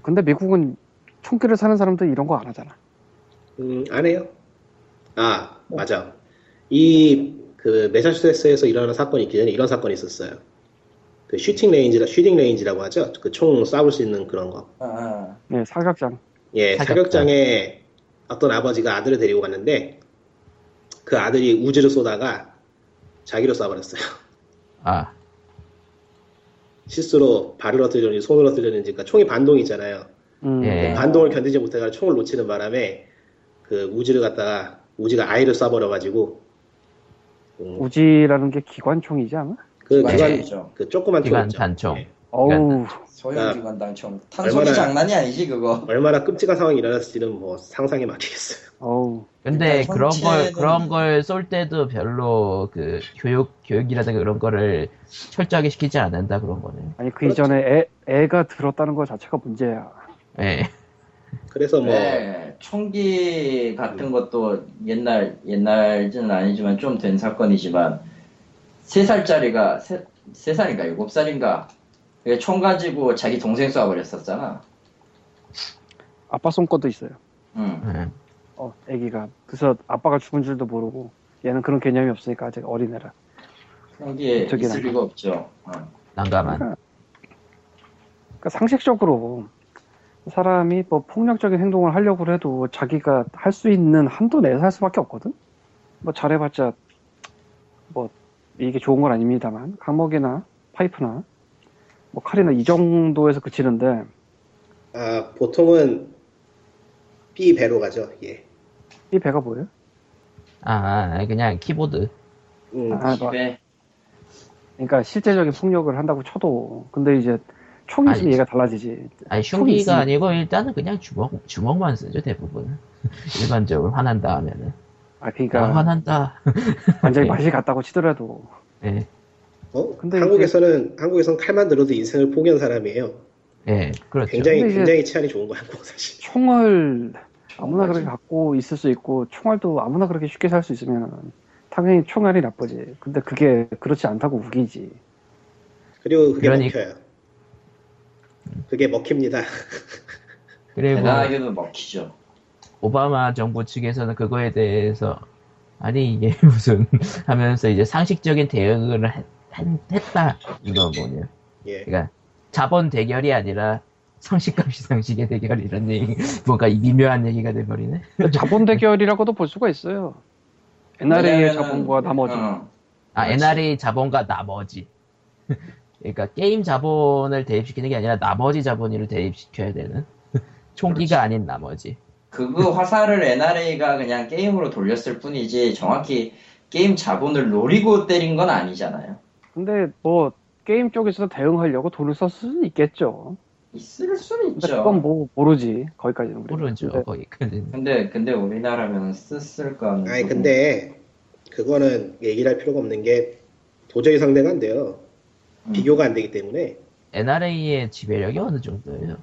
근데 미국은 총기를 사는 사람들 이런 거 안 하잖아. 음, 안 해요. 아, 맞아. 이, 그, 매사추세츠에서 일어나는 사건이 있기 전에 이런 사건이 있었어요. 그 shooting range라, shooting range라고 하죠. 그 총 쏴볼 수 있는 그런 거. 아, 아. 네, 사격장. 예, 사격장. 사격장 에 어떤 아버지가 아들을 데리고 갔는데, 그 아들이 우지를 쏘다가 자기를 쏴버렸어요. 아, 실수로 발을 엎드렸는지 손을 엎드렸는지, 그러니까 총이 반동이 있잖아요. 음, 예. 반동을 견디지 못해가 총을 놓치는 바람에 그 우지를 갖다가 우지가 아이를 쏴버려가지고 음, 우지라는 게 기관총이지 아마? 그 기관 기관 총이죠. 그 조그만 총 기관 있죠. 단총. 예. 어우, 소형기관 단총. 탄소리 얼마나- 장난이 아니지 그거. 얼마나 끔찍한 상황이 일어났을지는 뭐 상상에 막히겠어요. 어우. 근데 일단 그런 걸 형체는- 그런 걸 쏠 때도 별로 그 교육 교육이라든가 그런 거를 철저하게 시키지 않는다 그런 거는. 아니 그 그렇죠. 이전에 애, 애가 들었다는 거 자체가 문제야. 예. 그래서 뭐 네, 총기 같은 것도 옛날 옛날은 아니지만 좀 된 사건이지만 세 살짜리가 세, 세 살인가 일곱 살인가 총 가지고 자기 동생 쏴 버렸었잖아. 아빠 손 것도 있어요. 응. 예. 어, 애기가. 그래서 아빠가 죽은 줄도 모르고 얘는 그런 개념이 없으니까 아직 어린애라. 그런 게 저기 있을. 리가 없죠. 어. 난감한. 그러니까 상식적으로 사람이 뭐 폭력적인 행동을 하려고 해도 자기가 할 수 있는 한도 내에서 할 수밖에 없거든. 뭐 잘해봤자 뭐 이게 좋은 건 아닙니다만 강목이나 파이프나 뭐 칼이나 이 정도에서 그치는데 아, 보통은 B 배로 가죠. 예. 이 배가 뭐예요? 아, 그냥 키보드. 음, 아, 뭐, 그러니까 실제적인 폭력을 한다고 쳐도 근데 이제 총이 있으면 얘가 달라지지. 아니 총이 흉기가 아니고 일단은 그냥 주먹 주먹만 쓰죠 대부분. 일반적으로 화난다 하면은. 아 그러니까 아, 화난다. 완전히 네. 맛이 갔다고 치더라도 예. 어? 근데 한국에서는 한국에서는 칼만 들어도 인생을 포기한 사람이에요. 예. 그렇죠. 굉장히 이제- 굉장히 치안이 좋은 거 한국 사실. 총을 아무나. 그렇게 갖고 있을 수 있고 총알도 아무나 그렇게 쉽게 살 수 있으면 당연히 총알이 나쁘지. 근데 그게 그렇지 않다고 우기지. 그리고 그게 그러니- 먹혀요. 그게 먹힙니다. 그리고 대단하게도 먹히죠. 오바마 정부 측에서는 그거에 대해서 아니 이게 무슨 하면서 이제 상식적인 대응을 했, 다 이거 뭐냐. 예. 그러니까 자본 대결이 아니라 상식값이 상식의 대결 이런 얘기 뭔가 이 미묘한 얘기가 돼버리네. 자본 대결이라고도 볼 수가 있어요. NRA의 자본과 나머지. 어, 아 그렇지. NRA 자본과 나머지. 그러니까 게임 자본을 대입시키는 게 아니라 나머지 자본을 대입시켜야 되는 총기가 아닌 나머지. 그거 화살을 NRA가 그냥 게임으로 돌렸을 뿐이지 정확히 게임 자본을 노리고 때린 건 아니잖아요. 근데 뭐 게임 쪽에서 대응하려고 돈을 썼을 수는 있겠죠. 있을 수는 있죠. 그건 뭐 모르지. 거기까지는. 모르죠 근데 거기까지는. 근데 근데 우리나라면 썼을까? 하는 아니. 근데 그거는 얘기를 할 필요가 없는 게 도저히 상대가 안 돼요. 음. 비교가 안 되기 때문에 NRA의 지배력이 어느 정도예요?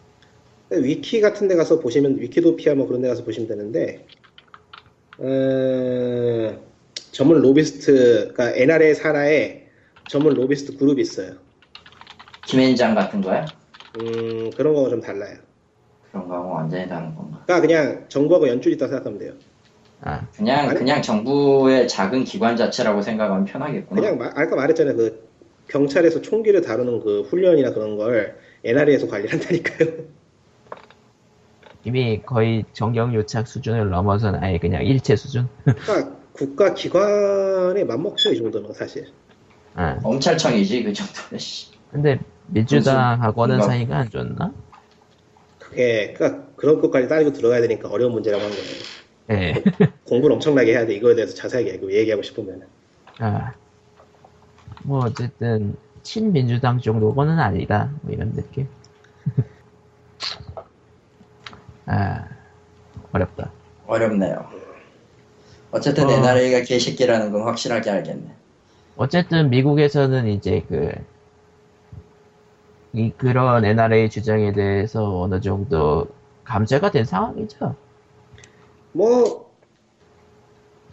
위키 같은 데 가서 보시면 위키도피아 뭐 그런 데 가서 보시면 되는데 어, 전문 로비스트 그러니까 NRA 산하에 전문 로비스트 그룹이 있어요. 김앤장 같은 거야? 음, 그런 거가 좀 달라요. 그런 거하고 완전히 다른 건가? 그러니까 그냥 정부하고 연줄이 있다고 생각하면 돼요. 아, 그냥 아니- 그냥 정부의 작은 기관 자체라고 생각하면 편하겠구나. 그냥 마- 아까 말했잖아요. 그 경찰에서 총기를 다루는 그 훈련이나 그런 걸 NRA에서 관리를 한다니까요. 이미 거의 정경 요착 수준을 넘어선 아예 그냥 일체 수준. 그러니까 국가 기관에 맞먹죠 이 정도면 사실. 아, 검찰청이지 그 정도는. 씨. 근데 민주당하고는 뭔가- 사이가 안 좋나? 그게 그러니까 그런 것까지 따지고 들어가야 되니까 어려운 문제라고 한 거예요. 예. 공부를 엄청나게 해야 돼. 이거에 대해서 자세하게 얘기- 얘기하고 싶으면. 아, 뭐 어쨌든 친민주당 정도는 아니다. 뭐 이런 느낌. 아, 어렵다. 어렵네요. 어쨌든 어. NRA가 개새끼라는 건 확실하게 알겠네. 어쨌든 미국에서는 이제 그, 이, 그런 NRA 주장에 대해서 어느 정도 감제가 된 상황이죠. 뭐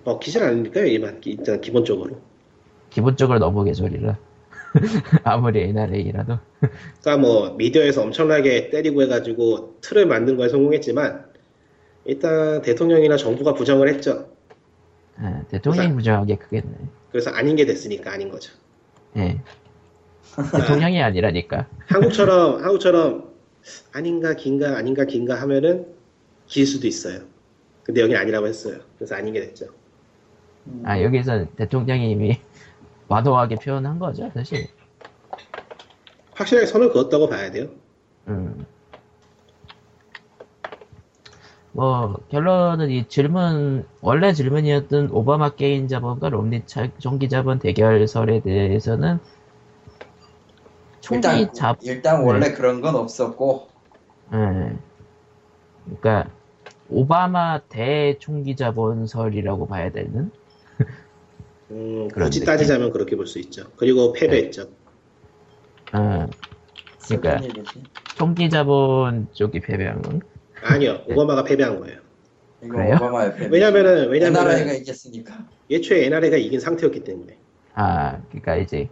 어? 일반 기- 일단 기본적으로. 기본적으로 너무 개소리라. 아무리 NRA라도. 그러니까 뭐 미디어에서 엄청나게 때리고 해가지고 틀을 만든 거에 성공했지만 일단 대통령이나 정부가 부정을 했죠. 아, 대통령이 우선- 부정한 게 크겠네. 그래서 아닌 게 됐으니까 아닌 거죠. 예. 대통령이 아니라니까. 한국처럼 한국처럼 아닌가 긴가 아닌가 긴가 하면은 길 수도 있어요. 근데 여긴 아니라고 했어요. 그래서 아닌 게 됐죠. 아, 여기서 대통령이 이미 완호하게 표현한 거죠, 사실. 확실하게 선을 그었다고 봐야 돼요. 음. 뭐, 결론은 이 질문, 원래 질문이었던 오바마 게임 자본과 롬니 차- 총기 자본 대결설에 대해서는 총기 일단 잡, 일단 네. 원래 그런 건 없었고 예. 그러니까, 오바마 대총기 자본설이라고 봐야 되는? 음, 굳이. 따지자면 그렇게 볼 수 있죠. 그리고 패배했죠. 어, 그러니까, 무슨 일이지? 총기 자본 쪽이 패배한 건? 아니요, 오바마가 패배한 거예요. 그래요? 왜냐면은 NRA가 왜냐면은 이겼으니까. 예초에 NRA가 이긴 상태였기 때문에. 아, 그러니까 이제,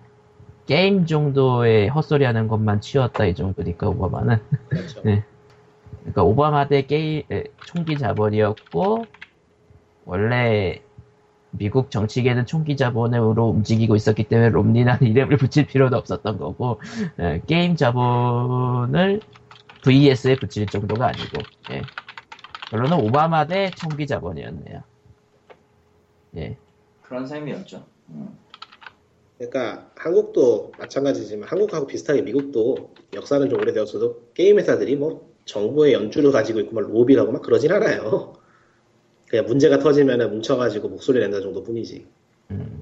게임 정도의 헛소리 하는 것만 치웠다 이 정도니까, 오바마는. 그렇죠. 네. 그러니까 오바마 대 게임 에, 총기 자본이었고 원래 미국 정치계는 총기 자본으로 움직이고 있었기 때문에 롬니라는 이름을 붙일 필요도 없었던 거고 에, 게임 자본을 VS에 붙일 정도가 아니고 예. 결론은 오바마 대 총기 자본이었네요. 예. 그런 셈이었죠. 음. 그러니까 한국도 마찬가지지만 한국하고 비슷하게 미국도 역사는 좀 오래되었어도 게임 회사들이 뭐 정부의 연줄을 가지고 있고 막 로비라고 막 그러진 않아요. 그냥 문제가 터지면은 뭉쳐가지고 목소리 낸다 정도 뿐이지. 음,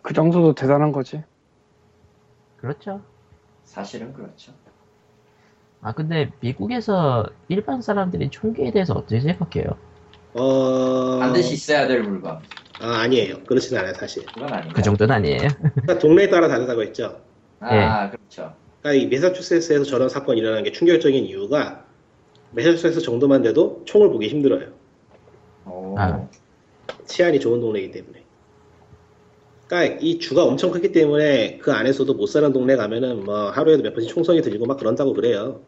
그 정도도 대단한 거지. 그렇죠. 사실은 그렇죠. 아 근데 미국에서 일반 사람들이 총기에 대해서 어떻게 생각해요? 어... 반드시 있어야 될 물건. 아, 아니에요. 그렇진 않아요, 사실. 그건 아닌가. 그 정도는 아니에요. 그러니까 동네에 따라 다르다고 했죠. 아 그렇죠. 그러니까 이 매사추세츠에서 저런 사건이 일어나는 게 충격적인 이유가 매사추세츠 정도만 돼도 총을 보기 힘들어요. 오. 아. 치안이 좋은 동네이기 때문에. 그러니까 이 주가 엄청 크기 때문에 그 안에서도 못 사는 동네 가면은 뭐 하루에도 몇 번씩 총성이 들리고 막 그런다고 그래요.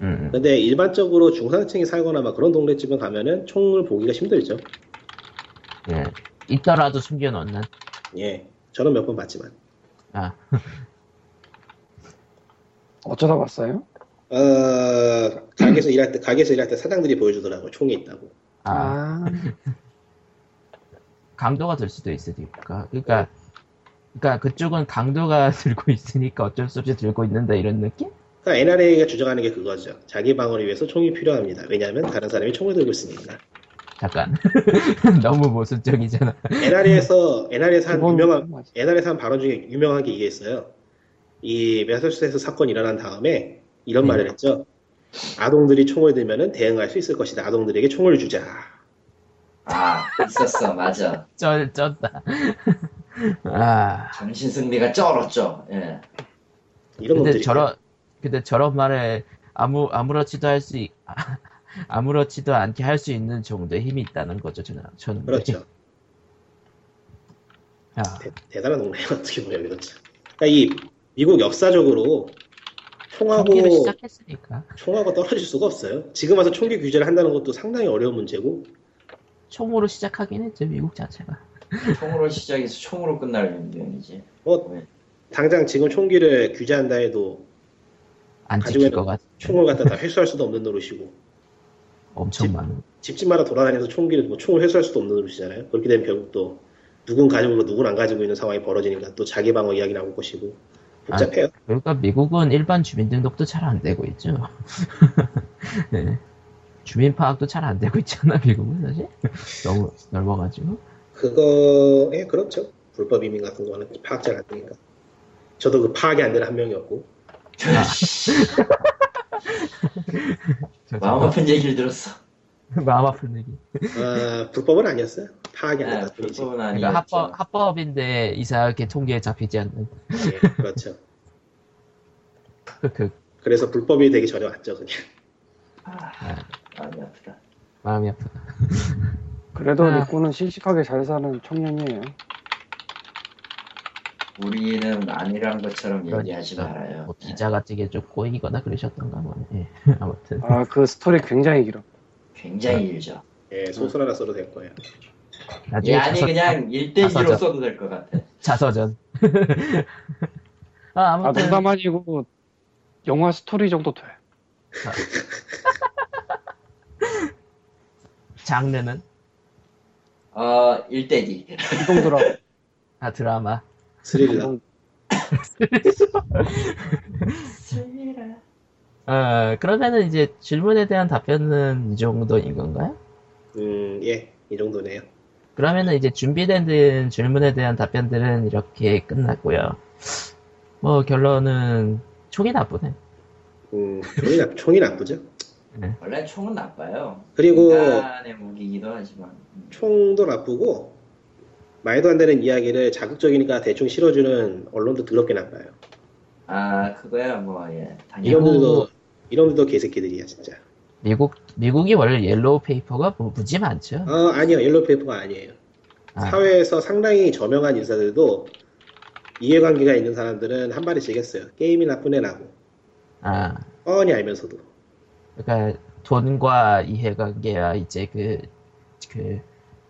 음. 근데 일반적으로 중산층이 살거나 막 그런 동네집은 가면은 총을 보기가 힘들죠. 예. 있더라도 숨겨놓는. 예. 저는 몇 번 봤지만. 아, 어쩌다 봤어요? 어, 가게에서 일할 때, 가게에서 일할 때 사장들이 보여주더라고요. 총이 있다고. 아, 아, 강도가 될 수도 있으니까. 그러니까, 그러니까 그쪽은 강도가 들고 있으니까 어쩔 수 없이 들고 있는다 이런 느낌? 그러니까 NRA가 주장하는 게 그거죠. 자기 방어를 위해서 총이 필요합니다. 왜냐하면 다른 사람이 총을 들고 있으니까. 잠깐. 너무 모순적이잖아. NRA에서, NRA에서 한 유명한. NRA에서 한 발언 중에 유명한 게 이게 있어요. 이 매사추세츠 사건 이 일어난 다음에 이런 음. 말을 했죠. 아동들이 총을 들면은 대응할 수 있을 것이다. 아동들에게 총을 주자. 아 있었어 맞아. 쩔, 쩐다. 아. 정신 승리가 쩔었죠. 예. 이런 근데. 저런, 근데 저런 말을 아무, 아무렇지도 할 수, 있- 아무렇지도 않게 할 수 있는 정도의 힘이 있다는 거죠, 저는. 저는. 그렇죠. 아, 대, 단한 동네예요. 어떻게 보면 참. 그러니까 이 미국 역사적으로 총하고 시작했으니까 총하고 떨어질 수가 없어요. 지금 와서 총기 규제를 한다는 것도 상당히 어려운 문제고 총으로 시작하긴 했죠 미국 자체가. 총으로 시작해서 총으로 끝날 운명이지. 뭐 네. 당장 지금 총기를 규제한다 해도 안 가지고 지킬 있는 것 같아. 총을 갖다 다 회수할 수도 없는 노릇이고 엄청 집- 많은. 집집마다 돌아다니면서 총기를 뭐 총을 회수할 수도 없는 노릇이잖아요. 그렇게 되면 결국 또 누군 가지고 있고 누군 안 가지고 있는 상황이 벌어지니까 또 자기 방어 이야기 나올 것이고 복잡해요. 그러니까 미국은 일반 주민등록도 잘 안 되고 있죠. 네. 주민 파악도 잘 안 되고 있잖아 미국은 사실 너무 넓어가지고. 그거에 그렇죠. 불법 이민 같은 거는 파악 잘 안 되니까. 저도 그 파악이 안 되는 한 명이었고 저- 마음 아픈 얘기를 들었어. 마음 아픈 얘기. 아, 불법은 아니었어요. 파악이 안 아, 됐다. 불법은 그러니까 아니었죠. 합법 합법인데 이상하게 통계에 잡히지 않는. 예, 그렇죠. 그 그래서 불법이 되기 전에 왔죠 그냥. 아, 마음이 아프다. 마음이 아프다. 그래도 아. 니꾸는 씩씩하게 잘 사는 청년이에요. 우리는 아니란 것처럼 그러니까. 얘기하지 말아요. 뭐 기자가 되게 좀 꼬이거나 그러셨던가 보네. 예. 아무튼 아 그 스토리 굉장히 길어. 굉장히 길죠. 예, 소설 하나 써도 될 거예요. 나중에 예, 아니 자서- 그냥 1대1로 자서전. 써도 될 것 같아. 자서전. 아 아 아무튼 농담 아니고 영화 스토리 정도 돼. 장르는 어, 1대2. 이동 드라. 아 드라마. 스릴러. 이동 어 그러면은 이제 질문에 대한 답변은 이 정도인 건가요? 음, 예, 이 정도네요. 그러면은 이제 준비된 듯 질문에 대한 답변들은 이렇게 끝났고요. 뭐 결론은 총이 나쁘네. 음, 총이, 나, 총이 나쁘죠. 원래 총은 나빠요. 그리고 인간의 무기이기도 하지만. 음. 총도 나쁘고 말도 안 되는 이야기를 자극적이니까 대충 실어주는 언론도 더럽게 나빠요. 아, 그거야 뭐 예. 당연히 이놈들도 이놈들도 개새끼들이야 진짜. 미국 미국이 원래 옐로우 페이퍼가 무- 무지 많죠. 어, 아니요, 옐로우 페이퍼가 아니에요. 아, 사회에서 상당히 저명한 인사들도 이해관계가 있는 사람들은 한 마디씩 했어요. 게임이 나쁜 애라고. 아, 뻔히 알면서도. 그러니까 돈과 이해관계와 이제 그, 그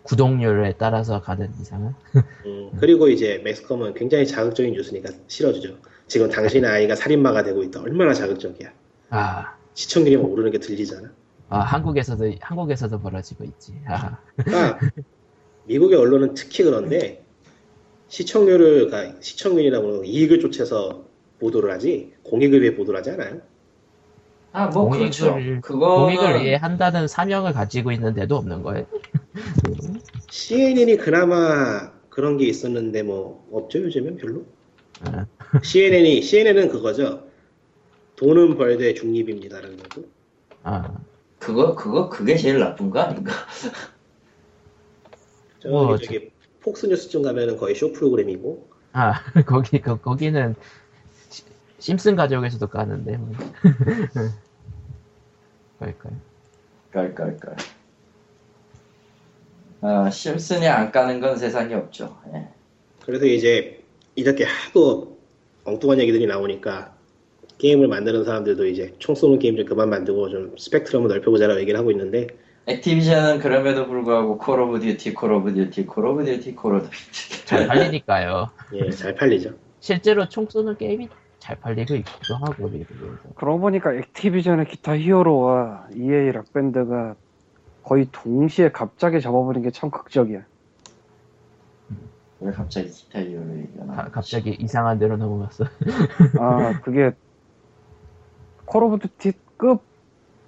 구독률에 따라서 가는 이상은 음, 그리고 이제 매스컴은 굉장히 자극적인 뉴스니까 실어주죠. 지금 당신의 아이가 살인마가 되고 있다. 얼마나 자극적이야. 아, 시청률이 오르는 게 들리잖아. 아 한국에서도 한국에서도 벌어지고 있지. 아, 그러니까 미국의 언론은 특히 그런데 시청률을 그러니까 시청률이라고 이익을 쫓아서 보도를 하지 공익을 위해 보도를 하지 않아요. 아, 뭐 그렇죠. 공익을- 그거는 공익을 위해 한다는 사명을 가지고 있는 데도 없는 거예요. CNN이 그나마 그런 게 있었는데 뭐 없죠 요즘엔 별로. 아, CNN이 CNN은 그거죠. 돈은 벌되 중립입니다라는 거고. 아, 그거 그거 그게 제일 나쁜 거 아닌가? 저기 뭐, 저기 폭스뉴스쯤 가면은 거의 쇼 프로그램이고. 아 거기 거, 거기는 시- 심슨 가족에서도 까는데 뭐. 그럴까요? 깔깔깔. 아, 심슨이 안 까는 건 세상에 없죠. 예. 그래서 이제 이렇게 하도 엉뚱한 얘기들이 나오니까 게임을 만드는 사람들도 이제 총 쏘는 게임 좀 그만 만들고 좀 스펙트럼을 넓혀보자라고 얘기를 하고 있는데 Activision은 그럼에도 불구하고 Call of Duty, Call of Duty, Call of Duty, Call of Duty. 잘 팔리니까요. 예, 잘 팔리죠. 실제로 총 쏘는 게임이 잘 팔리고 있기도 하고 미국에서. 그러고 보니까 액티비전의 기타 히어로와 EA 락밴드가 거의 동시에 갑자기 잡아버린 게 참 극적이야. 왜 갑자기 기타 이유를 얘기하나? 가- 갑자기 이상한 데로 넘어갔어. 아 그게 Call of Duty급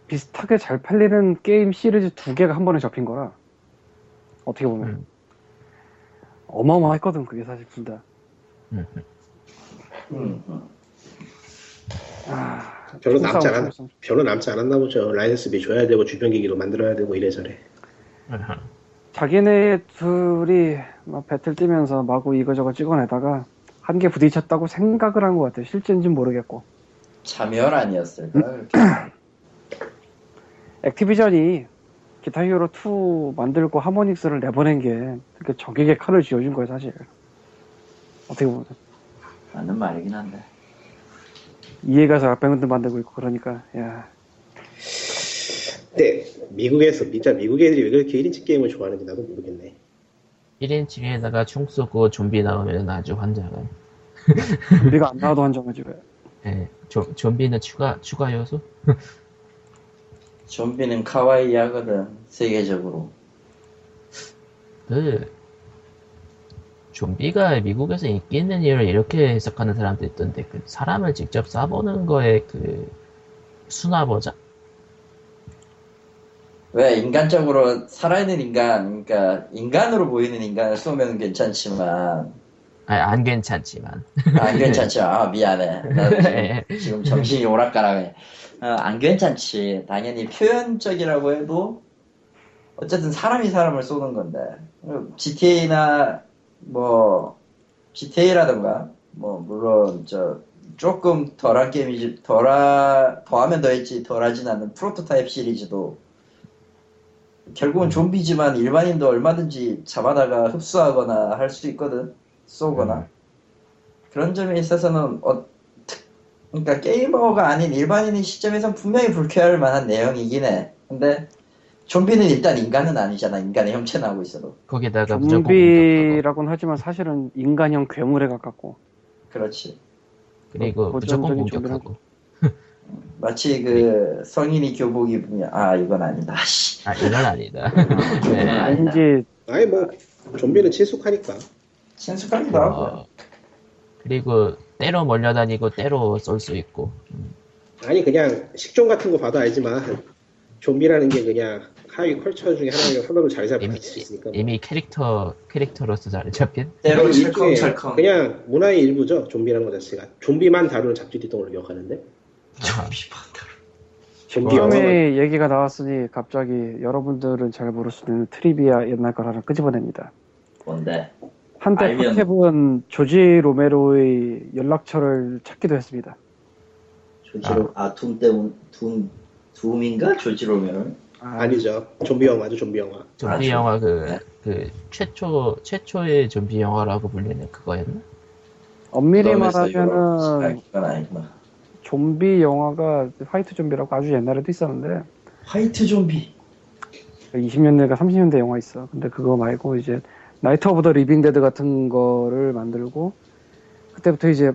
비슷하게 잘 팔리는 게임 시리즈 두 개가 한 번에 접힌 거라 어떻게 보면 음. 어마어마했거든 그게 사실 둘 다. 음. 음, 음. 아, 별로 남지 않았. 별로 남지 않았나 보죠. 라이센스비 줘야 되고 주변 기기로 만들어야 되고 이래저래. 자기네 둘이 막 배틀 뛰면서 마구 이거저거 찍어내다가 한 개 부딪혔다고 생각을 한 것 같아요. 실제인지는 모르겠고. 참여는 아니었을까? 이렇게. 액티비전이 기타 히어로 2 만들고 하모닉스를 내보낸 게 그렇게 적에게 칼을 쥐어준 거예요, 사실. 어떻게 보면. 맞는 말이긴 한데. 이해가서 악병들 만들고 있고 그러니까 야 근데 미국에서 진짜 미국 애들이 왜 그렇게 1인칭 게임을 좋아하는지 나도 모르겠네. 1인칭에다가 총 쏘고 좀비 나오면 아주 환장해. 우리가 안 나와도 한정하지 왜 예, 좀, 좀비는 추가, 추가 요소? 좀비는 카와이 하거든 세계적으로. 그, 좀비가 미국에서 인기 있는 이유를 이렇게 해석하는 사람도 있던데, 그, 사람을 직접 쏴보는 거에 그, 순화 버전? 왜 인간적으로 살아있는 인간, 그러니까 인간으로 보이는 인간을 쏘면 괜찮지만 아니, 안 괜찮지만. 아, 안 괜찮지만 아, 미안해. 나 지금, 예. 지금 정신이 오락가락해. 어, 안 괜찮지. 당연히 표현적이라고 해도 어쨌든 사람이 사람을 쏘는 건데 GTA나 뭐 GTA라든가 뭐 물론 저 조금 덜한 게임이지 덜하 더하면 더했지 덜하진 않는 프로토타입 시리즈도 결국은 좀비지만 일반인도 얼마든지 잡아다가 흡수하거나 할 수 있거든 쏘거나 그런 점에 있어서는 어, 특- 그러니까 게이머가 아닌 일반인의 시점에선 분명히 불쾌할 만한 내용이긴 해 근데 좀비는 일단 인간은 아니잖아 인간의 형체 나오고 있어도 거기다가 무조건 공격하고. 좀비라고는 하지만 사실은 인간형 괴물에 가깝고 그렇지 그리고 뭐 무조건 공격하고. 마치 그 성인이 교복 입으면 아 이건 아니다 씨. 아, 이건 아니다. 네. 아닌지 아니 뭐 좀비는 친숙하니까. 친숙하기도 하고 어, 그리고 때로 몰려다니고 때로 쏠 수 있고. 아니 그냥 식종 같은 거 봐도 알지만 좀비라는 게 그냥 하위 컬처 중에 하나니까 서로를 잘 잡을 이미, 수 있으니까. 뭐. 이미 캐릭터, 캐릭터로서 잘 잡힌? 때로 철컹철컹 그냥 문화의 일부죠. 좀비라는 것 자체가. 좀비만 다루는 잡지활동으로 기억하는데. 아하. 좀비 영화가 처음에 얘기가 나왔으니 갑자기 여러분들은 잘 모를 수도 있는 트리비아 옛날 걸 하나 끄집어냅니다. 뭔데 한때 알면- 팝캡은 조지 로메로의 연락처를 찾기도 했습니다. 조지로 아 둠 때문 둠 둠인가 조지로면 아니죠. 좀비 영화죠. 좀비 영화. 좀비 아, 영화 그, 네. 그, 최초, 최초의 좀비 영화라고 불리는 그거였나? 엄밀히 아, 말하면은 아니구나 좀비 영화가 White Zombie라고 아주 옛날에도 있었는데 White Zombie 20년대가 30년대 영화 있어. 근데 그거 말고 이제 Night of the Living Dead 같은 거를 만들고 그때부터 이제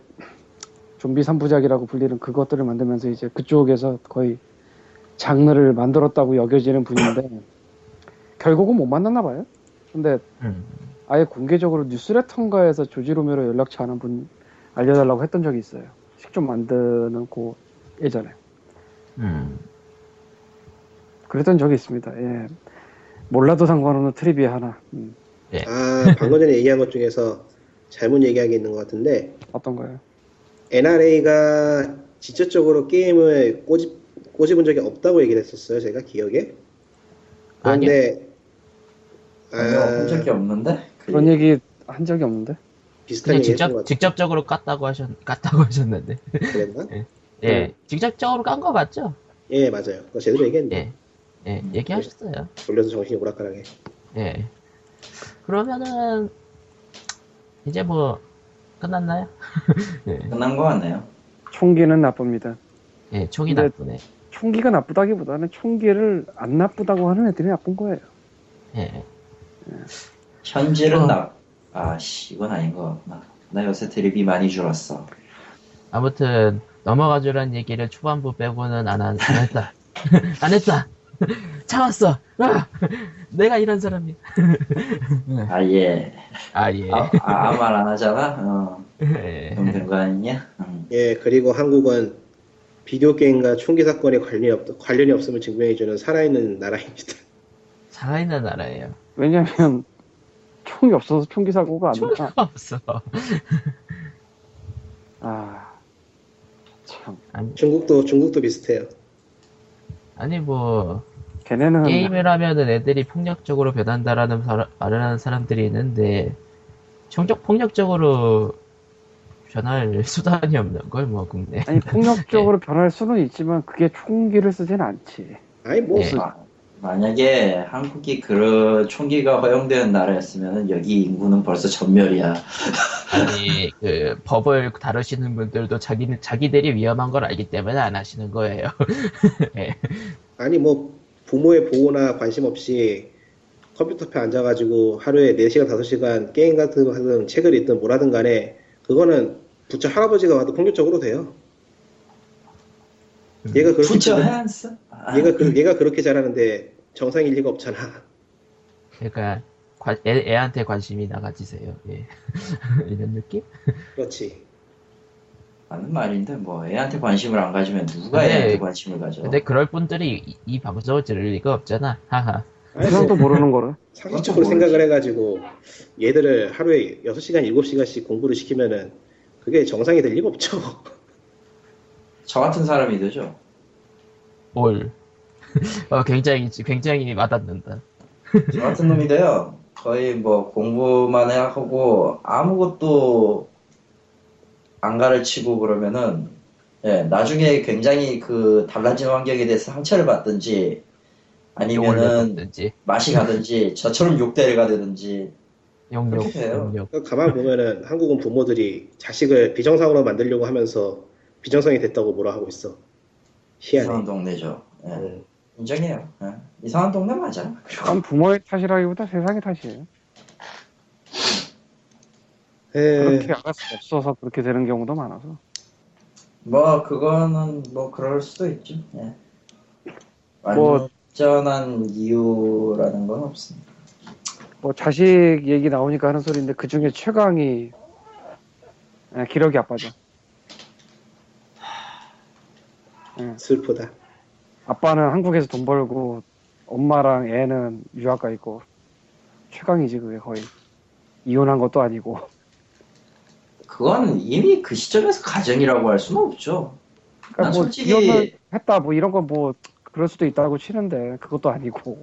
좀비 3부작이라고 불리는 그것들을 만들면서 이제 그쪽에서 거의 장르를 만들었다고 여겨지는 분인데 결국은 못 만났나 봐요. 근데 음. 아예 공개적으로 뉴스레터인가에서 조지 로메로 연락처 하는 분 알려달라고 했던 적이 있어요. 식좀 만드는 고 예전에. 음. 그랬던 적이 있습니다. 예. 몰라도 상관없는 트리비아 하나. 음, 아 방금 전에 얘기한 것 중에서 잘못 얘기한 게 있는 것 같은데 어떤가요? NRA가 직접적으로 게임을 꼬집 꼬집은 적이 없다고 얘기를 했었어요. 제가 기억에. 그런데 아니요 아, 본 적이 없는데 그런 얘기 한 적이 없는데. 비슷한 얘기 직접. 직접적으로 깠다고 하셨, 깠다고 하셨는데. 그랬나? 예, 네. 직접적으로 깐 거 맞죠? 예 맞아요. 그거 제대로 얘기했네. 예. 예, 얘기하셨어요. 돌려서 정신이 오락가락해. 예. 그러면은, 이제 뭐, 끝났나요? 예. 끝난 거 같네요 총기는 나쁩니다. 예, 총이 근데- 나쁘네. 총기가 나쁘다기보다는 총기를 안 나쁘다고 하는 애들이 나쁜 거예요. 예. 현질은 어. 나 아씨 이건 아닌 것 같구나 나 요새 드립이 많이 줄었어 아무튼, 넘어가주란 얘기를 초반부 빼고는 안, 한- 안 했다. 안 했다! 참았어! 아! 내가 이런 사람이야. 아 예 아, 예. 아, 아, 아무 말 안 하잖아 어 예. 그럼 된거 아니냐 응. 예 그리고 한국은 비디오 게임과 총기 사건에 관련이 없 관련이 없음을 증명해주는 살아있는 나라입니다. 살아있는 나라예요. 왜냐면 총이 없어서 총기 사고가 안 총이 나. 없어. 아, 참. 아니, 중국도 중국도 비슷해요. 아니 뭐, 걔네는 게임을 하면은 애들이 폭력적으로 변한다라는 사- 말을 하는 사람들이 있는데 정적 폭력적으로 변할 수단이 없는 걸 뭐 국내 아니 폭력적으로 변할 수는 있지만 그게 총기를 쓰진 않지. 아니 뭐 예. 아, 만약에 한국이 그런 총기가 허용되는 나라였으면 여기 인구는 벌써 전멸이야. 아니 그 법을 다루시는 분들도 자기 자기들이 위험한 걸 알기 때문에 안 하시는 거예요. 예. 아니 뭐 부모의 보호나 관심 없이 컴퓨터 앞에 앉아가지고 하루에 4시간 5시간 게임 같은 거 하든 책을 읽든 뭘 하든 간에 그거는 부처 할아버지가 와도 폭력적으로 돼요. 얘가 그렇게 부처 잘- 핸스? 아, 얘가 그, 얘가 그렇게 잘하는데 정상일 리가 없잖아. 그러니까 관- 애, 애한테 관심이 나가지세요. 예. 이런 느낌? 그렇지. 맞는 말인데 뭐 애한테 관심을 안 가지면 누가 근데- 애한테 관심을 가져? 근데 그럴 분들이 이, 이 방송을 들을 리가 없잖아. 하하. 그냥도 뭐 모르는 거를. 상식적으로 생각을 해가지고 얘들을 하루에 6시간 7시간씩 공부를 시키면은 그게 정상이 될 리가 없죠. 저 같은 사람이 되죠. 뭘. 어, 굉장히, 굉장히 와닿는다. 저 같은 놈이 돼요. 거의 뭐 공부만 하고 아무것도 안 가르치고 그러면은 예, 나중에 굉장히 그 달라진 환경에 대해서 상처를 받든지 아니면은 맛이 가든지 저처럼 욕대를 가든지. 용역. 그러니까 가만 보면은 한국은 부모들이 자식을 비정상으로 만들려고 하면서 비정상이 됐다고 뭐라 하고 있어. 희한해. 이상한 동네죠. 예, 음. 인정해요. 예. 이상한 동네 맞아. 그리고 난 부모의 탓이라기보다 세상의 탓이에요. 에, 그렇게 알을 수 없어서 그렇게 되는 경우도 많아서. 뭐 그거는 뭐 그럴 수도 있죠. 예. 뭐- 완전한 이유라는 건 없습니다. 뭐 자식 얘기 나오니까 하는 소리인데 그 중에 최강이 예, 기러기 아빠죠. 슬프다. 아빠는 한국에서 돈 벌고 엄마랑 애는 유학 가 있고 최강이지 그게 거의 이혼한 것도 아니고 그건 이미 그 시점에서 가정이라고 할 수는 없죠. 그러니까 난뭐 솔직히- 이혼을 했다 뭐 이런 건 뭐 그럴 수도 있다고 치는데 그것도 아니고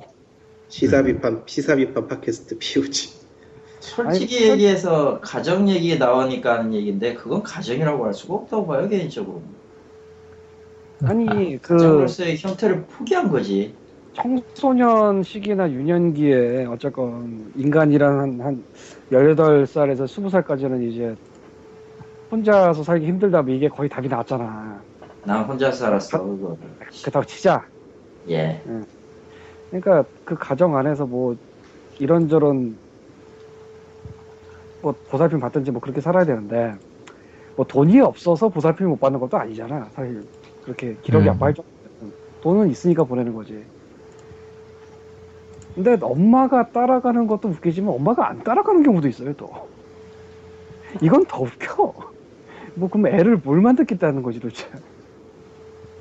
시사 비판 시사 비판 팟캐스트 피우지. 솔직히 아니, 얘기해서 가정 얘기 나오니까 하는 얘기인데 그건 가정이라고 할 수가 없다고 봐요 개인적으로. 아니 그 가정으로서의 형태를 포기한 거지. 청소년 시기나 유년기에 어쨌건 인간이란 한, 한 18살에서 20살까지는 이제 혼자서 살기 힘들다 뭐 이게 거의 답이 나왔잖아. 난 혼자 살았어 그거. 그렇다고 치자. 예. 그러니까 그 가정 안에서 뭐 이런저런 뭐 보살핌 받든지 뭐 그렇게 살아야 되는데 뭐 돈이 없어서 보살핌 못 받는 것도 아니잖아. 사실 그렇게 기력이 음. 아빠 할 정도면 돈은 있으니까 보내는 거지. 근데 엄마가 따라가는 것도 웃기지만 엄마가 안 따라가는 경우도 있어요 또. 이건 더 웃겨. 뭐 그럼 애를 뭘 만들겠다는 거지 도대체.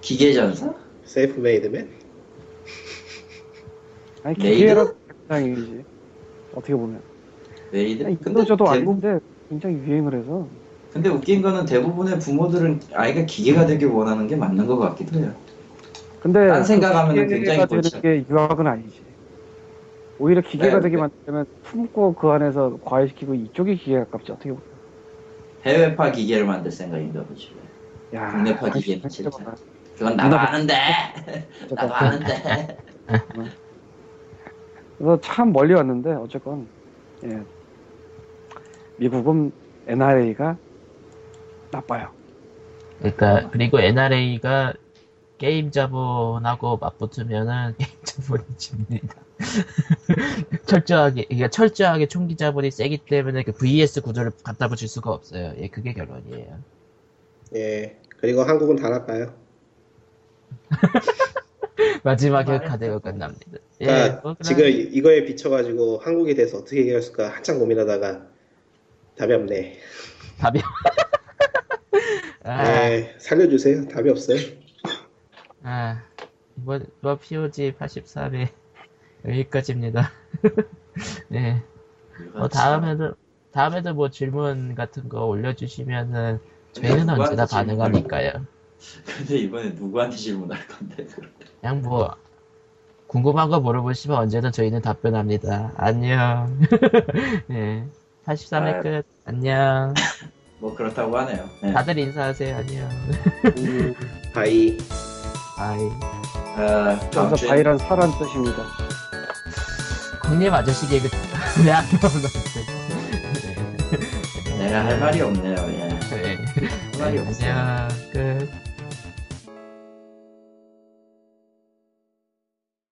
기계전사? 셀프 메이드맨? 아니? 기계라 당이지 어떻게 보면. 메이드? 근데 저도 대- 아닌데 굉장히 유행을 해서 근데 웃긴 거는 대부분의 부모들은 아이가 기계가 되길 원하는 게 맞는 것 같기도 해요. 근데 딴 생각하면은 그 굉장히 되는 게 유학은 아니지 오히려 기계가 네, 되게 네. 만들면 품고 그 안에서 과외시키고 이쪽이 기계에 가깝지 어떻게 보면 해외파 기계를 만들 생각인가 보지. 야 국내파 기계는. 많아. 그건 나도 아는데. 나도 아는데. 그래서 참 멀리 왔는데 어쨌건 예. 미국은 NRA가 나빠요 그러니까, 그리고 NRA가 게임 자본하고 맞붙으면은 게임 자본이 집니다. 철저하게, 그러니까 철저하게 총기 자본이 세기 때문에 그 VS 구조를 갖다 붙일 수가 없어요. 예, 그게 결론이에요. 예. 그리고 한국은 다 나빠요. 마지막에. 카드가 끝납니다. 예, 그러니까 뭐 지금 이거에 비춰가지고 한국에 대해서 어떻게 얘기할까 한참 고민하다가 답이 없네. 답이. 아, 예, 살려주세요. 답이 없어요. 아, 이번, 이번 POG 83회 여기까지입니다. 네. 뭐 다음에도, 다음에도 뭐 질문 같은 거 올려주시면은 저희는 언제나 반응하니까요. 근데 이번에 누구한테 질문할 건데? 그냥 뭐 궁금한 거 물어보시면 언제든 저희는 답변합니다. 안녕. 네. 83회 아. 끝. 안녕. 뭐 그렇다고 하네요. 네. 다들 인사하세요. 안녕. Bye. Bye. 아, 어, 다음 주에 buy란 사란 뜻입니다. 국립 아저씨 개그 나오나 내가 할 말이 없네요. 예. 네. 할 말이 없어요. 안녕 끝